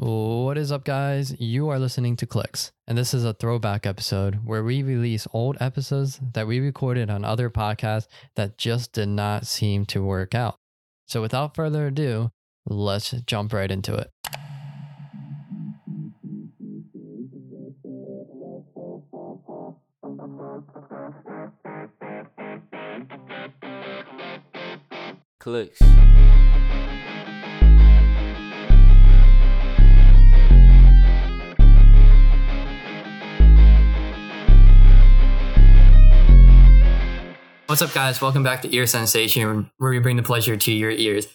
What is up, guys? You are listening to Clicks, and this is a throwback episode where we release old episodes that we recorded on other podcasts that just did not seem to work out. So, without further ado, let's jump right into it. Clicks. What's up, guys? Welcome back to Ear Sensation, where we bring the pleasure to your ears.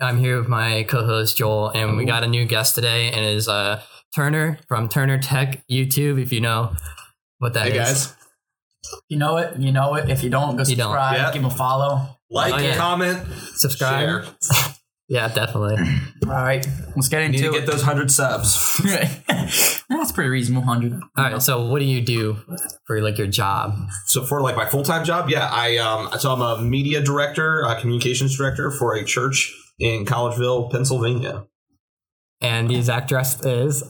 I'm here with my co-host Joel, and we got a new guest today, and it is uh, Turner from Turner Tech YouTube. If you know what that is, Hey guys, You know it. You know it. If you don't, go You don't. subscribe. Give them a follow. like, Oh, yeah. comment, subscribe. share. Yeah, definitely. All right, let's get You need into to it. get those hundred subs. That's pretty reasonable. Hundred. All right. So, what do you do for like your job? so for like my full time job, yeah, I um, so I'm a media director, a communications director for a church in Collegeville, Pennsylvania. And the exact dress is.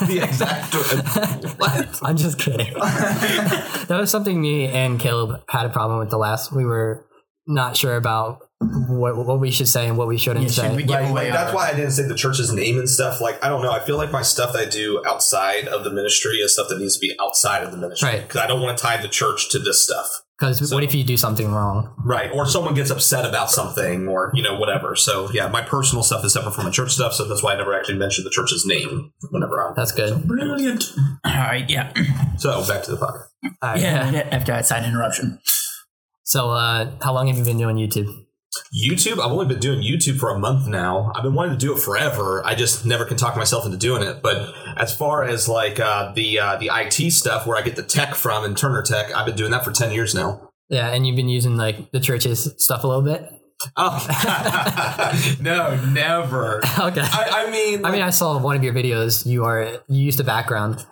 The exact what? I'm just kidding. that was something me and Caleb had a problem with the last. We were not sure about what what we should say and what we shouldn't Yeah, say. should we Like, like, that's why I didn't say the church's name and stuff. Like I don't know. I feel like my stuff that I do outside of the ministry is stuff that needs to be outside of the ministry Right. because I don't want to tie the church to this stuff. Because So- what if you do something wrong? Right. Or someone gets upset about something or, you know, whatever. So, yeah, my personal stuff is separate from my church stuff. So that's why I never actually mentioned the church's name whenever I'm. That's good. Brilliant. All right. Yeah. So, back to the podcast. All right. Yeah. After that side interruption. So, uh, how long have you been doing YouTube? YouTube, I've only been doing YouTube for a month now. I've been wanting to do it forever. I just never can talk myself into doing it. But as far as like uh, the uh, the IT stuff where I get the tech from and Turner Tech, I've been doing that for 10 years now. Yeah, and you've been using like the church's stuff a little bit. Oh, no, never. Okay. I, I mean, I mean, I saw one of your videos. You are you used the background.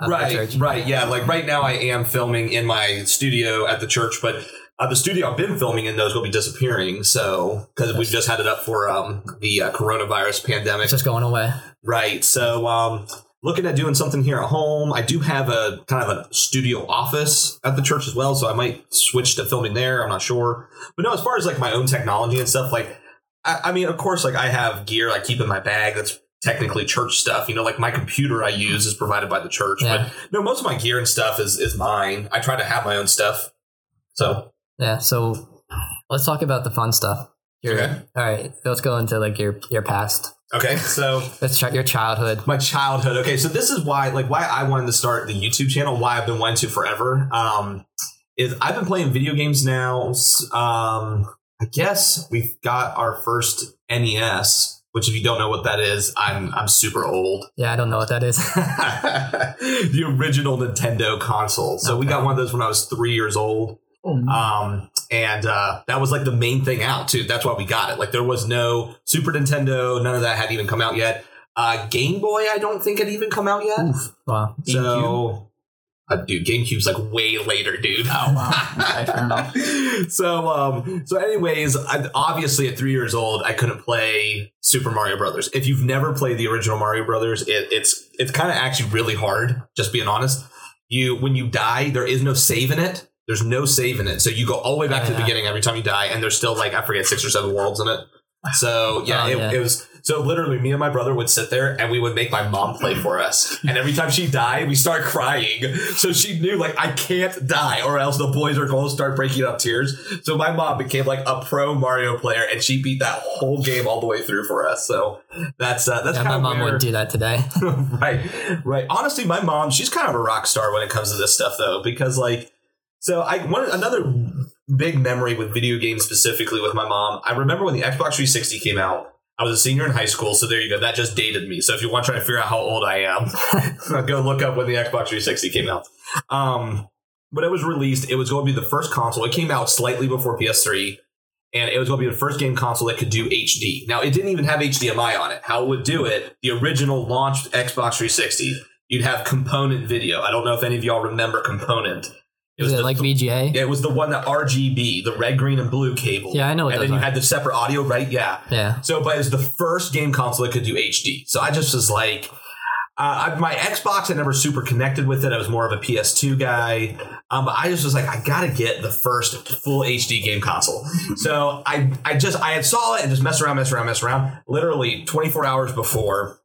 Right, church. right, yeah. Like right now, I am filming in my studio at the church, but uh, the studio I've been filming in those will be disappearing. So because we've just had it up for um, the uh, coronavirus pandemic, It's just going away. right? So um, looking at doing something here at home. I do have a kind of a studio office at the church as well, so I might switch to filming there. I'm not sure, but no. As far as like my own technology and stuff, like I, I mean, of course, like I have gear I keep in my bag that's technically church stuff. You know, like my computer I use is provided by the church, Yeah. but no, most of my gear and stuff is is mine. I try to have my own stuff. So Yeah. So let's talk about the fun stuff. Your, Okay. All right. Let's go into like your your past. okay, so Let's check your childhood. my childhood. Okay, so this is why, like, why I wanted to start the YouTube channel. Why I've been wanting to forever. Um, is I've been playing video games now. Um, I guess we've got our first NES, which if you don't know what that is, I'm I'm super old. Yeah, I don't know what that is. the original Nintendo console. So we got one of those when I was three years old. Oh, Um, and uh, that was like the main thing out too. That's why we got it. Like there was no Super Nintendo. None of that had even come out yet. Uh, Game Boy, I don't think had even come out yet. wow. So, uh, dude, GameCube's like way later, dude. Oh, wow. Okay, so, um, so anyways, I, obviously at three years old, I couldn't play Super Mario Brothers. If you've never played the original Mario Brothers, it, it's it's kind of actually really hard. Just being honest, you when you die, there is no save in it. There's no save in it, so you go all the way back to the Yeah. beginning every time you die, and there's still like I forget six or seven worlds in it. So yeah, Oh, it, yeah. it was so literally me and my brother would sit there and we would make my mom play for us. And every time she died, we start crying. So she knew like I can't die or else the boys are going to start breaking up tears. So my mom became like a pro Mario player and she beat that whole game all the way through for us. So that's uh, that's Yeah, my mom wouldn't do that today. right, right. Honestly, my mom, she's kind of a rock star when it comes to this stuff, though, because like, so I one another big memory with video games specifically with my mom. I remember when the Xbox 360 came out. I was a senior in high school, so there you go. That just dated me. So if you want to try to figure out how old I am, go look up when the Xbox 360 came out. Um, but it was released. It was going to be the first console. It came out slightly before PS3 and it was going to be the first game console that could do HD. Now, it didn't even have HDMI on it. How it would do it, the original launched Xbox 360, you'd have component video. I don't know if any of y'all remember component. It was it the like VGA? Yeah, it was the one that RGB, the red, green, and blue cable. Yeah, I know what And then you are. had the separate audio, right? Yeah. Yeah. So, but it was the first game console that could do HD. So I just was like, uh, I, my Xbox, I never super connected with it. I was more of a PS2 guy. Um, but I just was like, I gotta get the first full HD game console. So I, I just, I had saw it and just mess around, mess around, mess around. Literally 24 hours before,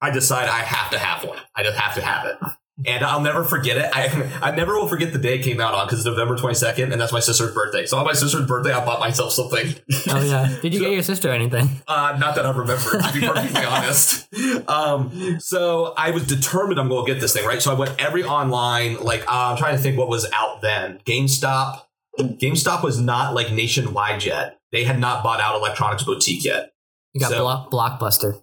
I decide I have to have one. I just have to have it. And I'll never forget it. I, I never will forget the day it came out on because it's November 22nd, and that's my sister's birthday. So on my sister's birthday, I bought myself something. Oh yeah. Did you get your sister anything? Uh, not that I remember, to be perfectly honest. Um, so I was determined I'm going to get this thing, right? So I went every online, like, uh, I'm trying to think what was out then. GameStop. GameStop was not like nationwide yet. They had not bought out Electronics Boutique yet. You got So- Block, Blockbuster.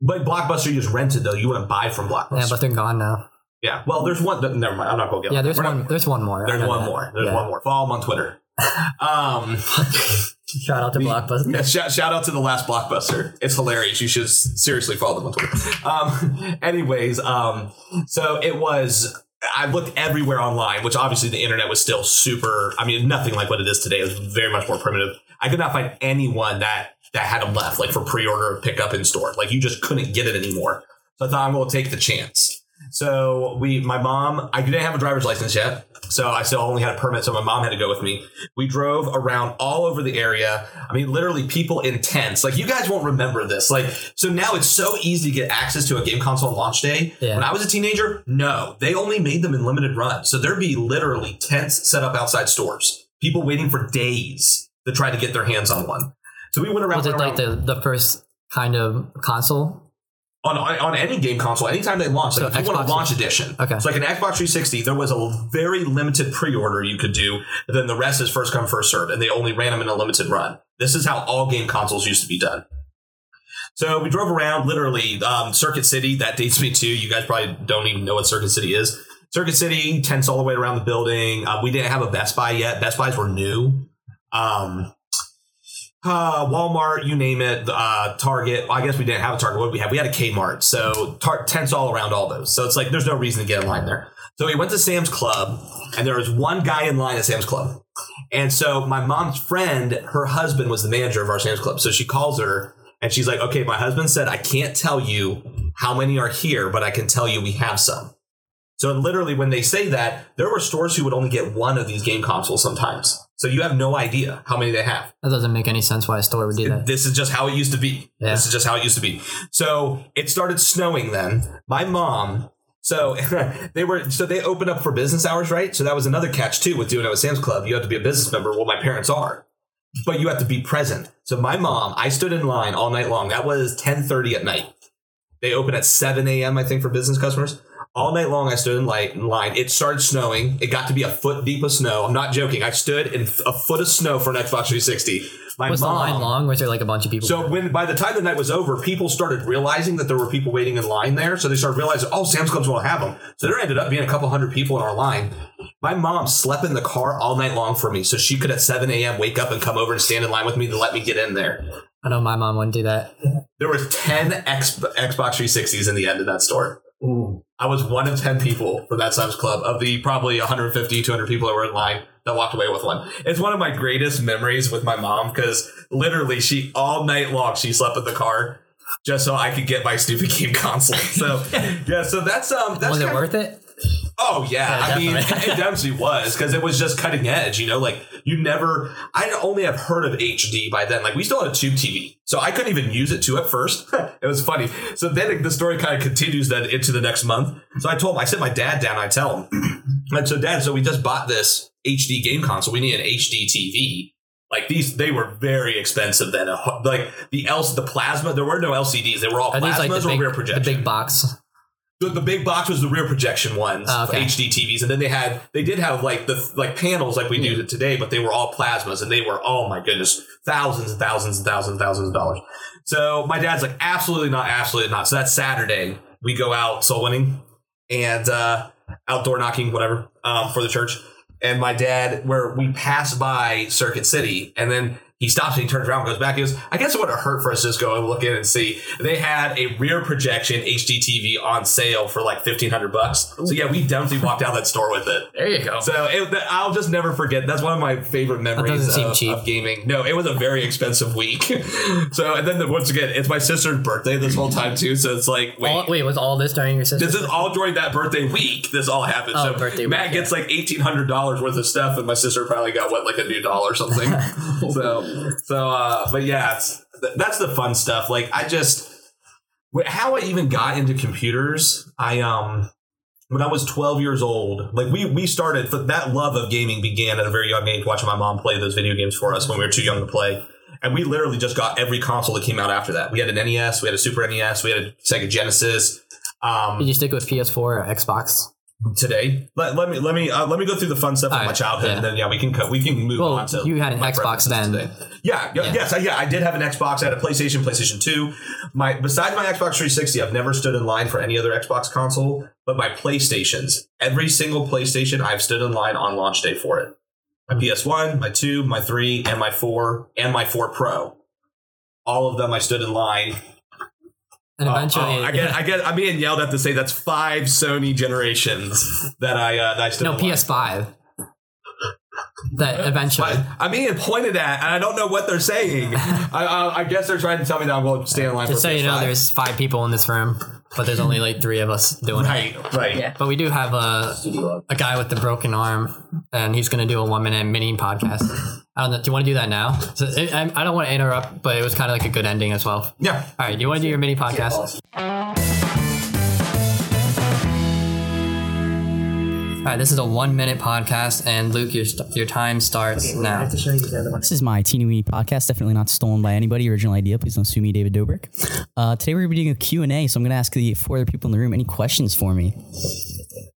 But Blockbuster you just rented, though. You wouldn't buy from Blockbuster. Yeah, but they're gone now. Yeah, well, there's one. Never mind. I'm not going to get Yeah, there's We're not- one. There's one more. There's one that. more. There's Yeah. one more. Follow them on Twitter. Um, Shout out to Blockbuster. Yeah, shout, shout out to the last blockbuster. It's hilarious. You should seriously follow them on Twitter. Um, anyways, um, so it was. I looked everywhere online, which obviously the internet was still super. I mean, nothing like what it is today. It was very much more primitive. I could not find anyone that that had them left, like for pre-order, pickup in store. Like you just couldn't get it anymore. So I thought I'm going to take the chance. So we, my mom, I didn't have a driver's license yet, so I still only had a permit. So my mom had to go with me. We drove around all over the area. I mean, literally people in tents. Like you guys won't remember this. Like so now it's so easy to get access to a game console on launch day. Yeah. When I was a teenager, no, they only made them in limited run. So there'd be literally tents set up outside stores. People waiting for days to try to get their hands on one. So we went around. Was it went like the the first kind of console? On on any game console, anytime they launch, like So if you want a launch edition, Okay. So like an Xbox 360, there was a very limited pre-order you could do. Then the rest is first come first served, and they only ran them in a limited run. This is how all game consoles used to be done. So we drove around, literally um, Circuit City. That dates me too. you guys probably don't even know what Circuit City is. Circuit City tents all the way around the building. Uh, we didn't have a Best Buy yet. Best Buys were new. Um, uh, Walmart, you name it, uh, Target. I guess we didn't have a Target. What did we have? We had a Kmart. So tar- tents all around all those. So it's like there's no reason to get in line there. So we went to Sam's Club, and there was one guy in line at Sam's Club. And so my mom's friend, her husband was the manager of our Sam's Club. So she calls her and she's like, okay, my husband said, I can't tell you how many are here, but I can tell you we have some. So literally, when they say that, there were stores who would only get one of these game consoles sometimes. So you have no idea how many they have. That doesn't make any sense why a store would do that. This is just how it used to be. Yeah. This is just how it used to be. So it started snowing then. My mom, so they were, so they opened up for business hours, right? So that was another catch too with doing it with Sam's Club. You have to be a business member. Well, my parents are, but you have to be present. So my mom, I stood in line all night long. That was 1030 at night. They open at 7 a.m., I think, for business customers. All night long, I stood in light in line. It started snowing. It got to be a foot deep of snow. I'm not joking. I stood in a foot of snow for an Xbox 360. My Was the mom, line long? Was there like a bunch of people? so when by the time the night was over, people started realizing that there were people waiting in line there. So they started realizing, oh, Sam's Club's will have them. So there ended up being a couple hundred people in our line. My mom slept in the car all night long for me, so she could at 7 a.m. wake up and come over and stand in line with me to let me get in there. I know my mom wouldn't do that. There was 10 X- Xbox 360s in the end of that store. I was one of 10 people from that Sam's Club of the probably 150, 200 people that were in line that walked away with one. It's one of my greatest memories with my mom because literally she all night long she slept in the car just so I could get my stupid game console. So yeah, so that's um that's was it worth it? Oh yeah, Yeah, I mean it definitely was because it was just cutting edge. You know, like you never. I only have heard of HD by then. Like we still had a tube TV, so I couldn't even use it too at first. it was funny. So then the story kind of continues then into the next month. So I told him, I sent my dad down. I tell him, and so dad, so we just bought this HD game console. We need an HD TV. Like these, they were very expensive then. Like the else, the plasma. There were no LCDs. They were all Are these plasmas like the or big, rear the projection. big box? The, the big box was the rear projection ones, Oh, okay. HD TVs, and then they had they did have like the like panels like we do today, but they were all plasmas, and they were oh my goodness, thousands and thousands and thousands and thousands of dollars. So my dad's like, absolutely not, absolutely not. So that's Saturday. We go out soul winning and uh, outdoor knocking, whatever, um, for the church. And my dad, where we pass by Circuit City, and then he stops and he turns around, and goes back. He goes, I guess it would have hurt for us to just go and look in and see. They had a rear projection HDTV on sale for like fifteen hundred bucks. So yeah, we definitely walked out of that store with it. There you go. So it, I'll just never forget. That's one of my favorite memories of, of gaming. No, it was a very expensive week. so and then the, once again, it's my sister's birthday this whole time too. So it's like wait. All, wait, was all this during your sister's? this is all during that birthday week. This all happened. Oh, so birthday Matt week, gets like eighteen hundred dollars worth of stuff, and my sister probably got what like a new doll or something. so, so, uh, but yeah, that's the fun stuff. Like I just how I even got into computers. I um when I was 12 years old, like we we started that love of gaming began at a very young age watching my mom play those video games for us when we were too young to play. And we literally just got every console that came out after that. We had an NES, we had a Super NES, we had a Sega Genesis. Um, Did you stick with PS4 or Xbox? Today. Let, let me let me uh, let me go through the fun stuff of All my childhood, yeah. and then yeah, we can cut. We can move Well, on to. you had an Xbox then. today. Yeah, yeah, Yeah. yes, I, yeah. I did have an Xbox. I had a PlayStation, PlayStation Two. My besides my Xbox 360, I've never stood in line for any other Xbox console. But my PlayStations, every single PlayStation, I've stood in line on launch day for it. My PS1, my two, my three, and my four, and my four Pro. All of them, I stood in line And uh, eventually, oh, I get, I get, I'm being yelled at to say that's five Sony generations that I uh, that I stood no. PS5. That eventually, I'm being pointed at, and I don't know what they're saying. I, I, I guess they're trying to tell me that I'm going to stay in line. just for so you know, there's five people in this room, but there's only like three of us doing it. right, right. Yeah. But we do have a a guy with the broken arm, and he's going to do a one minute mini podcast. I don't know. Do you want to do that now? So, I, I don't want to interrupt, but it was kind of like a good ending as well. Yeah. All right, do you want to do your mini podcast? All right, this is a one minute podcast, and Luke, your st- your time starts now. This is my teeny weeny podcast, definitely not stolen by anybody. Original idea. Please don't sue me, David Dobrik. Uh, today we're going to be doing a Q&A, so I'm going to ask the four other people in the room any questions for me.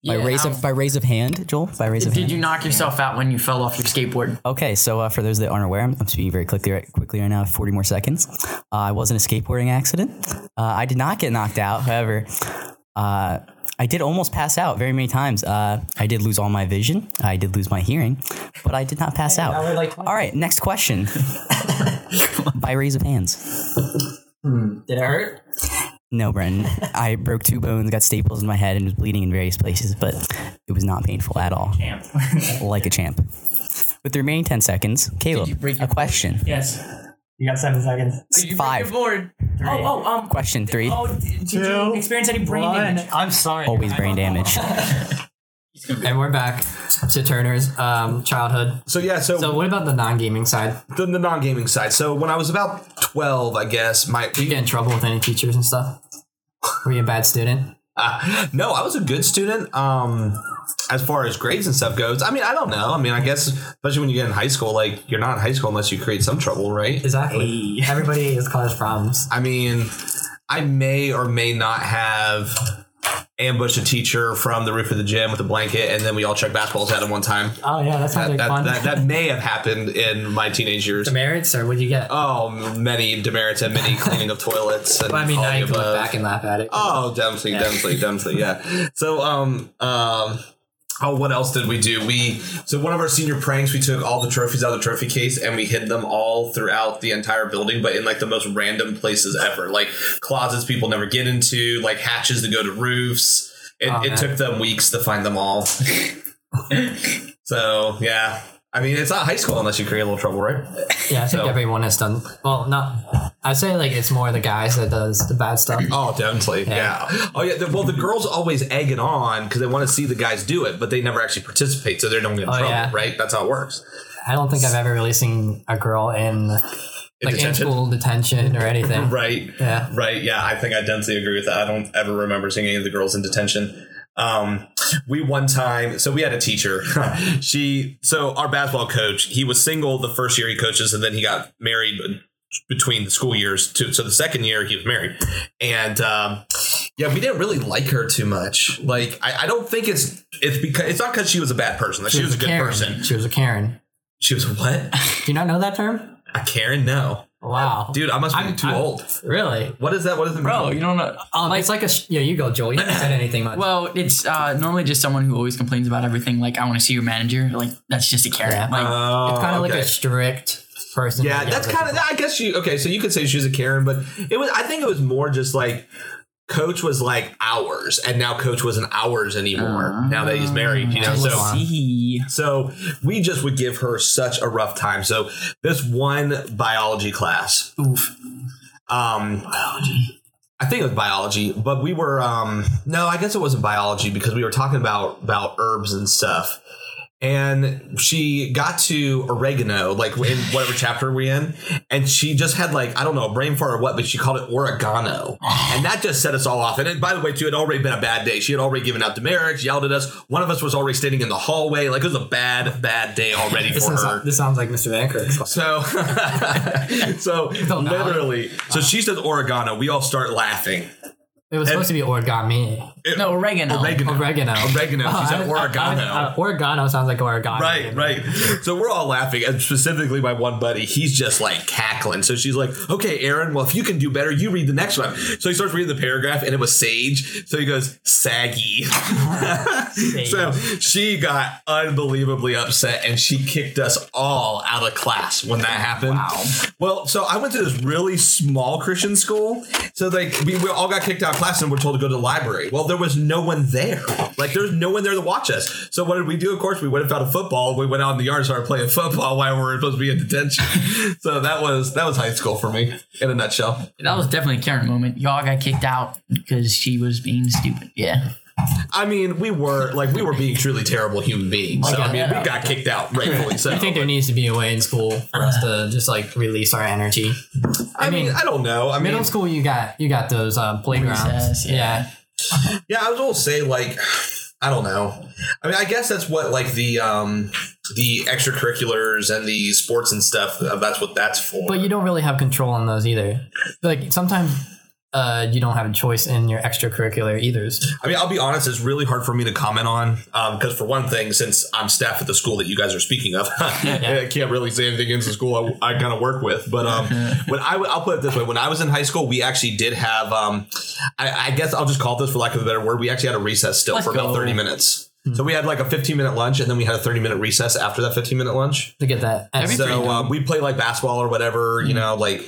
By Yeah, raise of by raise of hand, Joel. By raise of hand. Did hand. you knock yourself out when you fell off your skateboard? Okay, so uh, for those that aren't aware, I'm, I'm speaking very quickly right, quickly right now. 40 more seconds. Uh, I was in a skateboarding accident. Uh, I did not get knocked out. However, uh, I did almost pass out very many times. Uh, I did lose all my vision. I did lose my hearing, but I did not pass out. all right, next question. By raise of hands. Did it hurt? No, Brendan. I broke two bones, got staples in my head, and was bleeding in various places, but it was not painful at all. Champ. like a champ. With the remaining 10 seconds, Caleb, a question. Yes. You got seven seconds. Five. board. Oh, oh, um. Question three. Oh, did you experience any brain damage? I'm sorry. Always brain damage. And we're back to Turner's um, childhood. So yeah, so, So, what about the non gaming side? the, the non-gaming side. So when I was about 12, I guess my Did you get in trouble with any teachers and stuff? Were you a bad student? Uh, no, I was a good student. Um, as far as grades and stuff goes, I mean, I don't know. I mean, I guess especially when you get in high school, like you're not in high school unless you create some trouble, right? Exactly. Everybody has caused problems. I mean, I may or may not have ambushed a teacher from the roof of the gym with a blanket, and then we all chucked basketballs at him one time. Oh yeah, that sounds That, like that, fun. that, that may have happened in my teenage years. Demerits or what'd you get? Oh, many demerits and many cleaning of toilets. And Well, I mean, now you can look back and laugh at it. Oh, definitely, definitely, definitely, yeah. So, um, um, oh, what else did we do? We so one of our senior pranks, we took all the trophies out of the trophy case and we hid them all throughout the entire building, but in like the most random places ever, like closets people never get into, like hatches to go to roofs. It, Oh, it took them weeks to find them all. so yeah. I mean, it's not high school unless you create a little trouble, right? yeah, I think so- everyone has done. Well, not. I'd say like it's more the guys that does the bad stuff. Oh, definitely. Yeah. Yeah. Oh, yeah. the- well, the girls always egg it on because they want to see the guys do it, but they never actually participate, so they don't get in Oh, trouble, yeah. right? That's how it works. I don't think I've ever really seen a girl in like in detention? school detention or anything. Right. Yeah. Right. Yeah. I think I definitely agree with that. I don't ever remember seeing any of the girls in detention. Um, we one time, so we had a teacher. she, so our basketball coach, he was single the first year he coaches, and then he got married between the school years. Too. So the second year he was married, and um, yeah, we didn't really like her too much. Like, I, I don't think it's it's because it's not because she was a bad person. Like, she, was, a good Karen. person. She was a Karen. She was a what? Do you not know that term? A Karen? No, Wow, dude, I must be I'm- too I'm- old. Really? What is that? What is it? Bro, you don't know. Um, it's like a yeah. You go, Joel. You haven't said anything much. Well, it's uh, normally just someone who always complains about everything. Like, I want to see your manager. Like, that's just a Karen. Yeah. Like, Oh, it's kind of like a strict, person. Yeah, that's kind of. I guess you. Okay, so you could say she was a Karen, but it was. I think it was more just like Coach was like ours, and now Coach wasn't ours anymore. now that he's married, you know. Just So. See. so we just would give her such a rough time. So this one biology class, Oof. um, I think it was biology, but we were um no, I guess it wasn't biology because we were talking about about herbs and stuff. And she got to oregano, like in whatever chapter we're in, and she just had like I don't know a brain fart or what, but she called it oregano, and that just set us all off. And it, by the way, too, it had already been a bad day. She had already given out demerits, yelled at us. One of us was already standing in the hallway, like it was a bad, bad day already This, for her. this sounds like Mr. Van. So, so literally, so she says oregano. We all start laughing. It was supposed to be origami. No, oregano. Oregano. Oregano. Oregano. She said I- I- oregano. I- uh, oregano sounds like oregano. Right, right. So we're all laughing, and specifically my one buddy, he's just like cackling. So she's like, "Okay, Aaron, well, if you can do better, you read the next one." So he starts reading the paragraph, and it was sage. So he goes, "Saggy." so she got unbelievably upset, and she kicked us all out of class when that happened. Wow. Well, so I went to this really small Christian school. So like we, we all got kicked out of class and we're told to go to the library. Well, there was no one there. Like there's no one there to watch us. So what did we do? Of course, we went and found a football. We went out in the yard and started playing football while we were supposed to be in detention. so that was that was high school for me in a nutshell. That was definitely a Karen moment. Y'all got kicked out because she was being stupid. Yeah. I mean, we were like we were being truly terrible human beings. So I mean, we got kicked out rightfully so. I think there needs to be a way in school for us to just like release our energy. I mean, I don't know. I mean, Middle school, you got you got those uh, playgrounds. Recess, yeah. yeah. Yeah, I was gonna say like I don't know. I mean, I guess that's what like the um the extracurriculars and the sports and stuff. uh, That's what that's for. but you don't really have control on those either. Like sometimes uh, you don't have a choice in your extracurricular either. I mean, I'll be honest. It's really hard for me to comment on because, for one thing, since I'm staff at the school that you guys are speaking of, I can't really say anything against the school I, I kind of work with. But um, when I w- I'll put it this way: when I was in high school, we actually did have. Um, I, I guess I'll just call this for lack of a better word. We actually had a recess still Let's for about thirty minutes. So we had like a 15 minute lunch, and then we had a 30 minute recess after that 15 minute lunch. to get that. So uh, we play like basketball or whatever, you know, like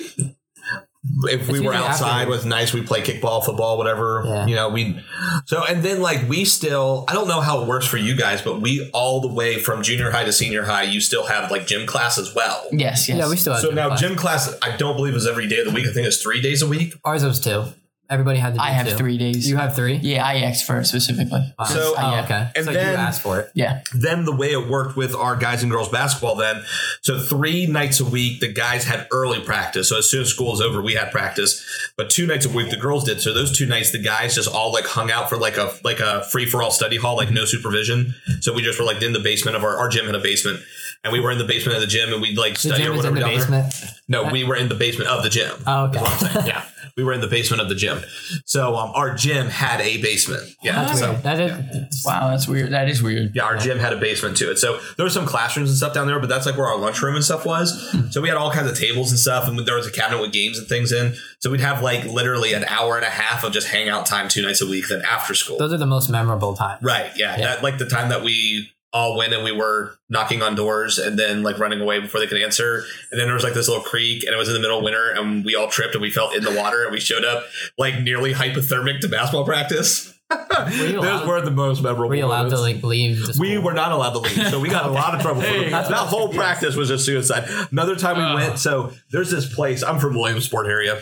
if we were outside after- was nice, we play kickball, football, whatever. Yeah. You know, we so and then like we still I don't know how it works for you guys, but we all the way from junior high to senior high, you still have like gym class as well. Yes, yes. yeah, we still have So gym now class. gym class I don't believe is every day of the week. I think it's three days a week. Ours was two. Everybody had to do I have two. three days. You have three? yeah, I asked for it specifically. Wow. So- oh, yeah. okay. And so then- you asked for it. Yeah. then the way it worked with our guys and girls basketball then so three nights a week the guys had early practice so as soon as school was over we had practice but two nights a week the girls did so those two nights the guys just all like hung out for like a like a free-for-all study hall like no supervision so we just were like in the basement of our our gym had a basement and we were in the basement of the gym and we'd like The study gym or is in whatever the down there. basement. no we were in the basement of the gym Oh, okay. yeah we were in the basement of the gym so um, our gym had a basement yeah That's so weird. That is. Wow, that's weird. That is weird. yeah, our gym had a basement to it. So there were some classrooms and stuff down there, but that's like where our lunchroom and stuff was. So we had all kinds of tables and stuff, and there was a cabinet with games and things in. So we'd have like literally an hour and a half of just hangout time two nights a week, then after school. Those are the most memorable times. right. Yeah. Yeah. That like the time that we all went and we were knocking on doors and then like running away before they could answer. And then there was like this little creek and it was in the middle of winter and we all tripped and we fell in the water and we showed up like nearly hypothermic to basketball practice. you Those were the most memorable. Were you allowed to like leave? We were not allowed to leave, so we got a lot of trouble. Hey, that that whole practice was just suicide. Another time we Uh. went, so there's this place. I'm from Williamsport area.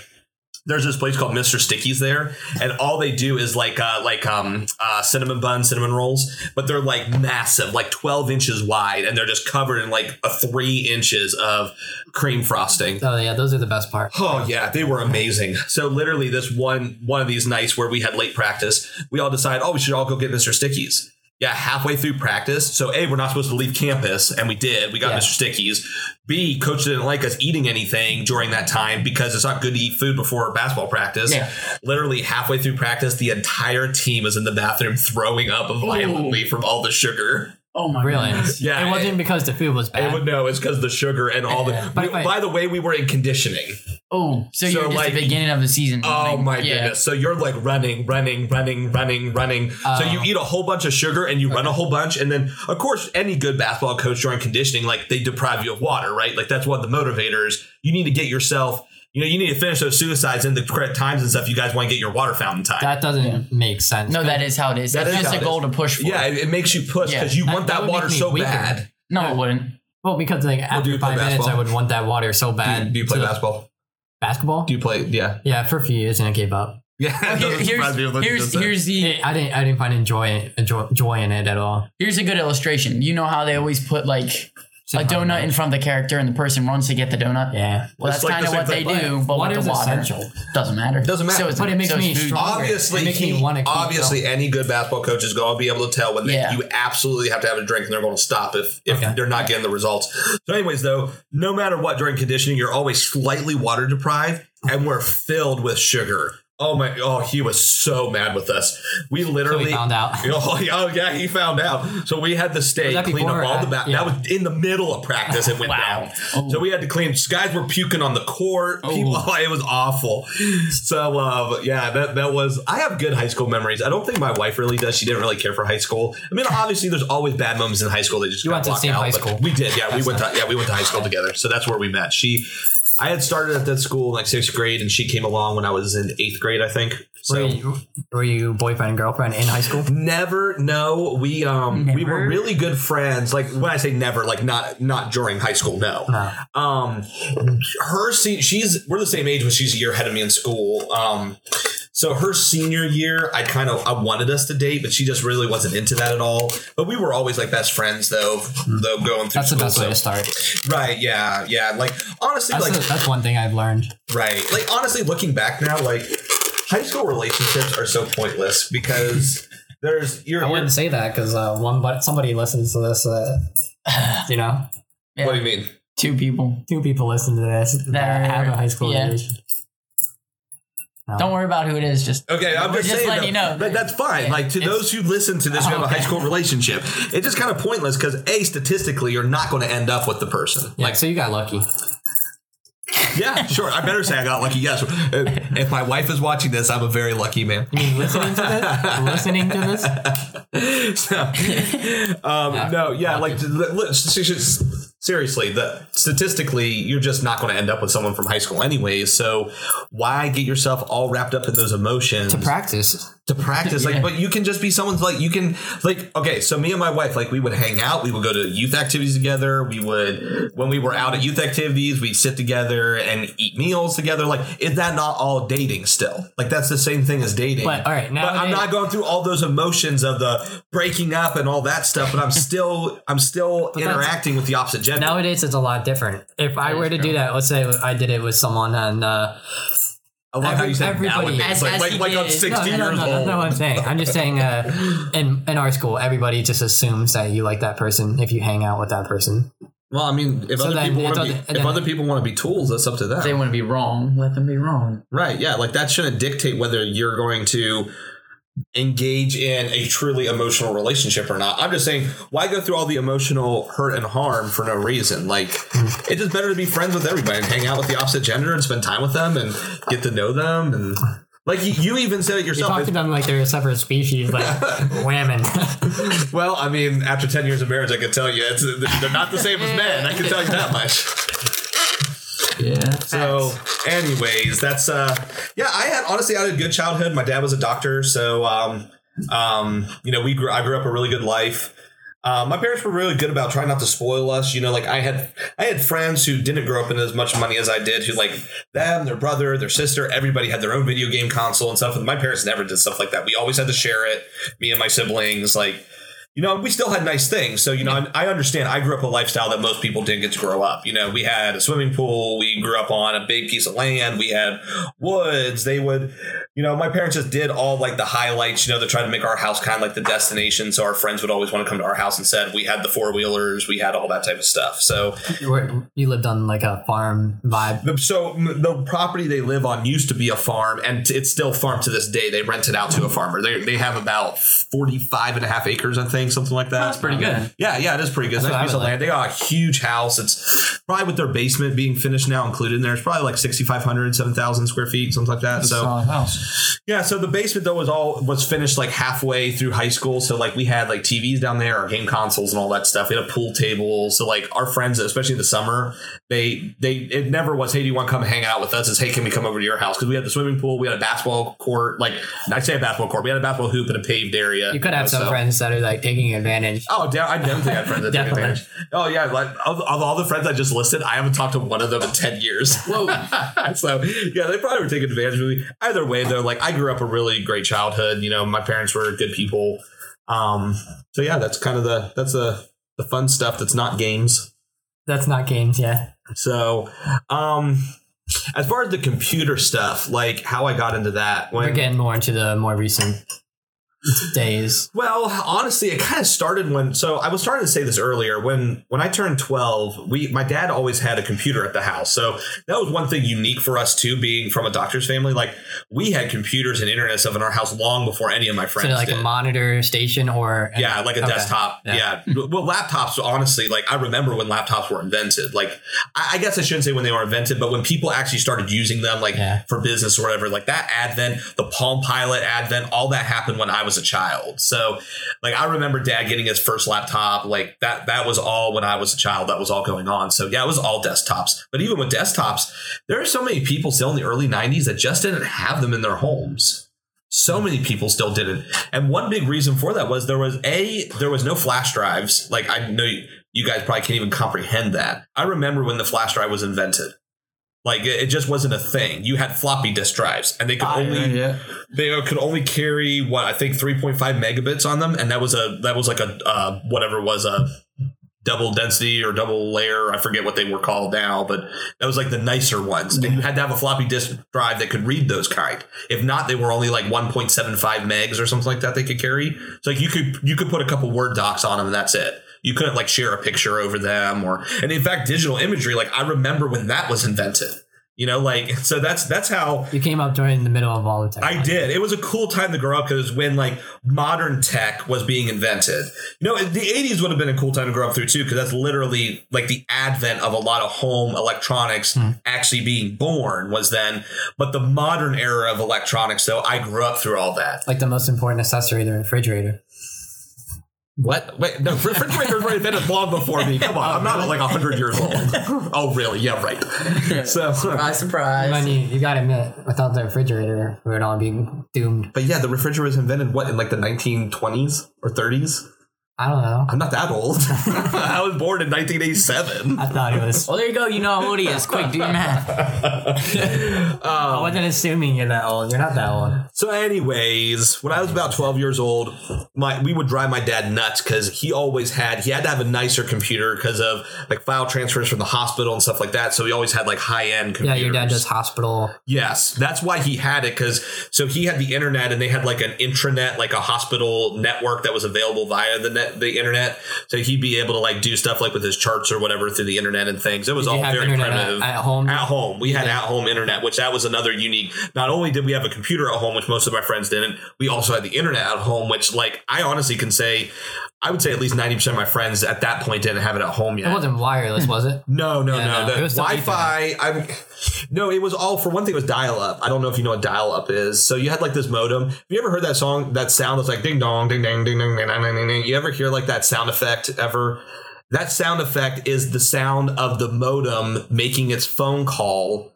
There's this place called Mr. Sticky's there, and all they do is like uh, like um uh, cinnamon bun, cinnamon rolls, but they're like massive, like 12 inches wide, and they're just covered in like a three inches of cream frosting. Oh yeah, those are the best part. Oh yeah, they were amazing. So literally, this one one of these nights where we had late practice, we all decided, oh, we should all go get Mr. Sticky's. Yeah, halfway through practice. So A, we're not supposed to leave campus, and we did. We got Yeah. Mr. Stickies. B, coach didn't like us eating anything during that time because it's not good to eat food before basketball practice. Yeah. Literally halfway through practice, the entire team was in the bathroom throwing up violently from all the sugar. Oh my Really? goodness. Yeah, It wasn't because the food was bad. It bad. would no, it's because the sugar and all the. By we- the by the way, we were in conditioning. Oh, so, So, you're just like- the beginning of the season. Oh running. my Yeah. goodness. So you're like running, running, running, running, running. so Oh. you uh, eat a whole bunch of sugar and you run a whole bunch. And then, of course, any good basketball coach during conditioning, like they deprive you of water, right? Like that's one of the motivators. You need to get yourself, you know, you need to finish those suicides in the correct times and stuff. You guys want to get your water fountain time. That doesn't make sense. No, that is how it is. That it's is just a it goal to push for. yeah, it, it makes you push Yeah. because you That- want that that, water so weaker. bad. No, it wouldn't. Well, because like do after you play five minutes, I basketball? would want that water so Do bad. you, do you play to basketball? Basketball? Do you play? Yeah. yeah, for a few years, and I gave up. Yeah. it Here- doesn't surprise me here's here's, here's the I didn't. I didn't find enjoy joy, joy in it at all. here's a good illustration. You know how they always put like a donut in front of the character and the person runs to get the donut? Yeah. Well, It's that's like kind of same what they thing. do, but with Water's the water. essential. Doesn't matter. Doesn't matter. So it's, But it makes so me food. stronger. Obviously, It makes me wanna obviously, going. any good basketball coach is going to be able to tell when they, Yeah. you absolutely have to have a drink and they're going to stop if, if Okay. they're not getting the results. So, anyways, though, no matter what during conditioning, you're always slightly water deprived, and we're filled with sugar. Oh my! Oh, he was so mad with us. We So literally we found out. Oh yeah, oh, yeah, he found out. So we had to stay clean up all the back. yeah. That was in the middle of practice. It went Wow. down. Oh. So we had to clean. Guys were puking on the court. People, it was awful. So uh, yeah, that that was. I have good high school memories. I don't think my wife really does. She didn't really care for high school. I mean, obviously, there's always bad moments in high school that just You went to the same out, high school. We did. Yeah, we went. To, yeah, we went to high school together. So that's where we met. She. I had started at that school in like sixth grade, and she came along when I was in eighth grade, I think. So Were you, were you boyfriend and girlfriend in high school? Never. No, we um we were really good friends. Like when I say never, like not not during high school. No. No. Um, her se- she's we're the same age, but she's a year ahead of me in school. Um, so her senior year, I kind of I wanted us to date, but she just really wasn't into that at all. But we were always like best friends, though. Though going through That's the school, best way to start. Right? Yeah, yeah. Like honestly, That's, like the- that's one thing I've learned. Right. Like honestly, looking back now, like high school relationships are so pointless because there's you're, I you're wouldn't say that because uh, one, but somebody listens to this. Uh, you know, Yeah. what do you mean? Two people. two people listen to this that That have a high school yeah. relation. No. Don't worry about who it is. Just Okay, I'm just, just saying letting that, you know. that- that's fine. Like to those who listen to this who have a high school relationship, it's just kind of pointless because a statistically you're not going to end up with the person. Yeah, Like so you got lucky. Yeah, sure. I better say I got lucky. Yes. If my wife is watching this, I'm a very lucky man. You mean listening to this? listening to this? So, um, no, yeah, like li- li- seriously, the statistically, you're just not going to end up with someone from high school anyways. So why get yourself all wrapped up in those emotions To practice. To practice? Like, but you can just be someone's like you can like okay. So me and my wife, like, we would hang out. We would go to youth activities together. We would when we were out at youth activities, we'd sit together and eat meals together. Like, is that not all dating still? Like, that's the same thing as dating. But, all right, but I'm not going through all those emotions of the breaking up and all that stuff. But I'm still I'm still that's- interacting with the opposite gender. Nowadays, it's a lot different. If I were is to do that, let's say I did it with someone and uh, I love how you said everybody- nowadays, As- like, as like, like I'm did. 60 no, no, no, years no, that's old. not what I'm saying. I'm just saying, uh, in in our school, everybody just assumes that you like that person if you hang out with that person. Well, I mean, if So other then people want to be, if then- other people want to be tools, that's up to them. if they want to be wrong. Let them be wrong. Right. Yeah. Like that shouldn't dictate whether you're going to engage in a truly emotional relationship or not. I'm just saying, why go through all the emotional hurt and harm for no reason? Like, mm. it's just better to be friends with everybody and hang out with the opposite gender and spend time with them and get to know them. And like you, you even said it You yourself. talk to them like they're a separate species, like women. well, I mean, after 10 years of marriage, I can tell you it's, they're not the same as men. I can tell you that much. Yeah. So, anyways, that's uh, yeah. I had honestly, I had a good childhood. My dad was a doctor, so um, um, you know, we grew. I grew up a really good life. Uh, my parents were really good about trying not to spoil us. You know, like I had, I had friends who didn't grow up in as much money as I did. Who like them, their brother, their sister, everybody had their own video game console and stuff. And my parents never did stuff like that. We always had to share it. Me and my siblings, like you know, we still had nice things. So, you know, I, I understand. I grew up a lifestyle that most people didn't get to grow up. You know, we had a swimming pool. We grew up on a big piece of land. We had woods. They would, you know, my parents just did all like the highlights, you know, to try to make our house kind of like the destination. So our friends would always want to come to our house and said we had the four wheelers. We had all that type of stuff. So, you, were, you lived on like a farm vibe. so the property they live on used to be a farm and it's still farm to this day. They rent it out to a farmer. They, they have about 45 and a half acres, I think. Think, something like that. That's pretty um, good. Yeah, yeah, it is pretty good. That's nice piece of land. They got a huge house. It's probably with their basement being finished now included in there. It's probably like 6,500, 7,000 square feet, something like that. So Solid house. yeah, so the basement though was all was finished like halfway through high school. So like we had like TVs down there, our game consoles and all that stuff. We had a pool table. So like our friends, especially in the summer, they they it never was, hey, do you want to come hang out with us? It's hey, can we come over to your house? Because we had the swimming pool, we had a basketball court. Like I say a basketball court, we had a basketball hoop in a paved area. You could have some So- friends that are like taking advantage. Oh, damn, I definitely had friends that take Definitely. advantage. Oh yeah, like of, of all the friends I just listed, I haven't talked to one of them in ten years. So yeah, they probably were taking advantage of me. Either way, though, like I grew up a really great childhood. You know, my parents were good people. Um, so yeah, that's kind of the that's the the fun stuff that's not games. That's not games, yeah. So, um, as far as the computer stuff, like how I got into that, We're getting more into the more recent days. Well, honestly, it kind of started when. So I was starting to say this earlier. When when I turned twelve, we my dad always had a computer at the house. So that was one thing unique for us too, being from a doctor's family. Like we had computers and internet stuff in our house long before any of my friends So like did. a monitor station or yeah, like a Okay. desktop. Yeah. Yeah. Well, laptops, honestly, like I remember when laptops were invented. Like, I, I guess I shouldn't say when they were invented, but when people actually started using them, like Yeah. for business or whatever, like that advent, the Palm Pilot advent, all that happened when I was a child. So, like, I remember dad getting his first laptop. Like, that, that was all when I was a child. That was all going on. So, yeah, it was all desktops. But even with desktops, there are so many people still in the early 90s that just didn't have them in their homes. So many people still didn't. And one big reason for that was there was a there was no flash drives. Like I know you, you guys probably can't even comprehend that. I remember when the flash drive was invented. Like it, it just wasn't a thing. You had floppy disk drives and they could only yeah. they could only carry what I think 3.5 megabits on them and that was a that was like a uh, whatever it was a double density or double layer I forget what they were called now but that was like the nicer ones and you had to have a floppy disk drive that could read those kind if not they were only like 1.75 megs or something like that they could carry so like you could you could put a couple word docs on them and that's it you couldn't like share a picture over them or and in fact digital imagery like I remember when that was invented you know like so that's that's how you came up during the middle of all the time. I did. It was a cool time to grow up because when like modern tech was being invented. You know, the 80s would have been a cool time to grow up through too because that's literally like the advent of a lot of home electronics hmm. actually being born was then. But the modern era of electronics, though, I grew up through all that. Like the most important accessory, the refrigerator. What? Wait, no, refrigerators were invented long before me. Come on, I'm not like 100 years old. Oh, really? Yeah, right. So. Surprise, surprise. I mean, you, you gotta admit, without the refrigerator, we would all be doomed. But yeah, the refrigerator was invented what in like the 1920s or 30s. I don't know. I'm not that old. I was born in 1987. I thought it was. well, there you go. You know how old he is. Quick, do your math. Um, I wasn't assuming you're that old. You're not that old. So, anyways, when I was about 12 years old, my we would drive my dad nuts because he always had he had to have a nicer computer because of like file transfers from the hospital and stuff like that. So he always had like high end computers. Yeah, your dad does hospital. Yes, that's why he had it because so he had the internet and they had like an intranet, like a hospital network that was available via the net, the internet. So he'd be able to like do stuff like with his charts or whatever through the internet and things. It was all very internet at- primitive. at home? At home, we had at home internet, which that was another unique. Not only did we have a computer at home, which most of my friends didn't, we also had the internet at home, which like I honestly can say. I would say at least ninety percent of my friends at that point didn't have it at home yet. It wasn't wireless, was it? No, no, Yeah, no. no, it was Wi-Fi. I'm no. It was all for one thing. It was dial-up. I don't know if you know what dial-up is. So you had like this modem. Have you ever heard that song? That sound that's like ding dong, ding ding, ding ding, ding ding, ding, ding. You ever hear like that sound effect ever? That sound effect is the sound of the modem making its phone call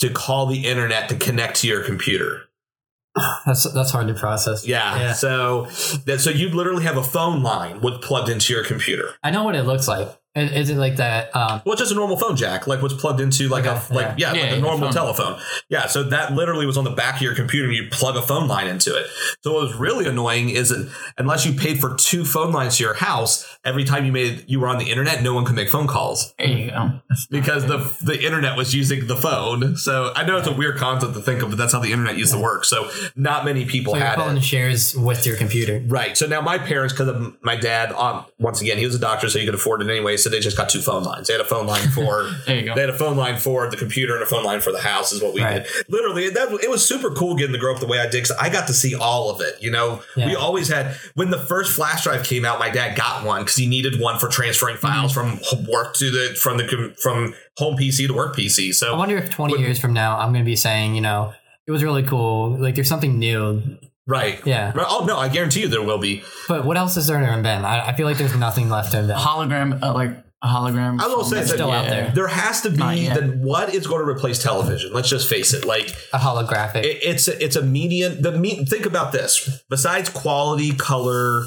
to call the internet to connect to your computer. That's that's hard to process. Yeah. Yeah. So that so you literally have a phone line with plugged into your computer. I know what it looks like. Is, is it like that? Um, Well, it's just a normal phone jack, like what's plugged into like, Like a a- like yeah, yeah. like Yeah, a normal telephone. Yeah, so that literally was on the back of your computer, and you plug a phone line into it. So what was really annoying is that unless you paid for two phone lines to your house, every time you made you were on the internet, no one could make phone calls There you go. because the the internet was using the phone. So I know it's a weird concept to think of, but that's how the internet used to work. So not many people so your had phone it. shares with your computer. Right. So now my parents, because of my dad, um, once again, he was a doctor, so he could afford it anyway. So they just got two phone lines. They had a phone line for There you go. they had a phone line for the computer and a phone line for the house is what we Right. did. Literally, that it was super cool getting to grow up the way I did. 'cause I got to see all of it. You know, we always had when the first flash drive came out. My dad got one because he needed one for transferring mm-hmm. files from work to the from the from home PC to work PC. So I wonder if 20 Would- years from now, I'm going to be saying, you know, it was really cool. Like, there's something new. Right, Yeah. Right. Oh no, I guarantee you there will be. But what else is there to invent? I, I feel like there's nothing left to invent. hologram, uh, like a hologram. I will say that still out there. there has to be yet. then what is going to replace television. Let's just face it. Like A holographic. it, it's a, it's a median. The me, think about this. Besides quality, color,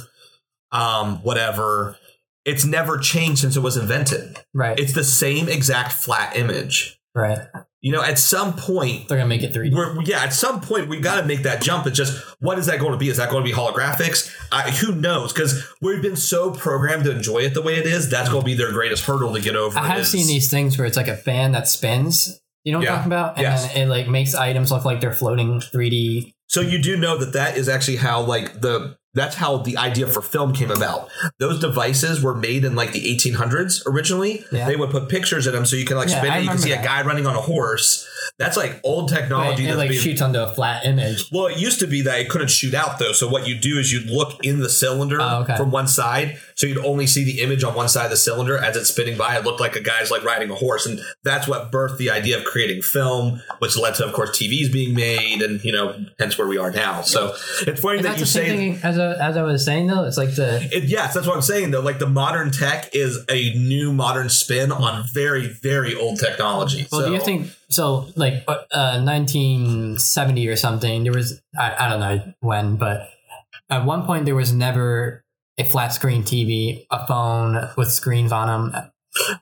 um, whatever, it's never changed since it was invented. right. It's the same exact flat image. right. You know, at some point, They're going to make it 3D. we're, yeah, at some point we got to make that jump. It's just what is that going to be? Is that going to be holographics? I, who knows? Because we've been so programmed to enjoy it the way it is. That's going to be their greatest hurdle to get over. I have is- seen these things where it's like a fan that spins. You know what Yeah. I'm talking about? And Yes. it like makes items look like they're floating 3D. So you do know that that is actually how like the that's how the idea for film came about. Those devices were made in like the 1800s originally. Yeah. They would put pictures in them so you can like Yeah, spin I it. You can see a guy running on a horse. That's like old technology. it like being- shoots onto a flat image. well, it used to be that it couldn't shoot out though. So what you do is you look in the cylinder Oh, okay. from one side, so you'd only see the image on one side of the cylinder as it's spinning by. It looked like a guy's like riding a horse, and that's what birthed the idea of creating film, which led to, of course, TVs being made, and you know, hence where we are now. So it's funny Is that that you say. As, I- as I was saying though? It's like the It, yes, that's what I'm saying though. Like the modern tech is a new modern spin on very, very old technology. Well, so, do you think so? Like uh, uh, 1970 or something, there was I, I don't know when, but at one point there was never a flat screen TV, a phone with screens on them.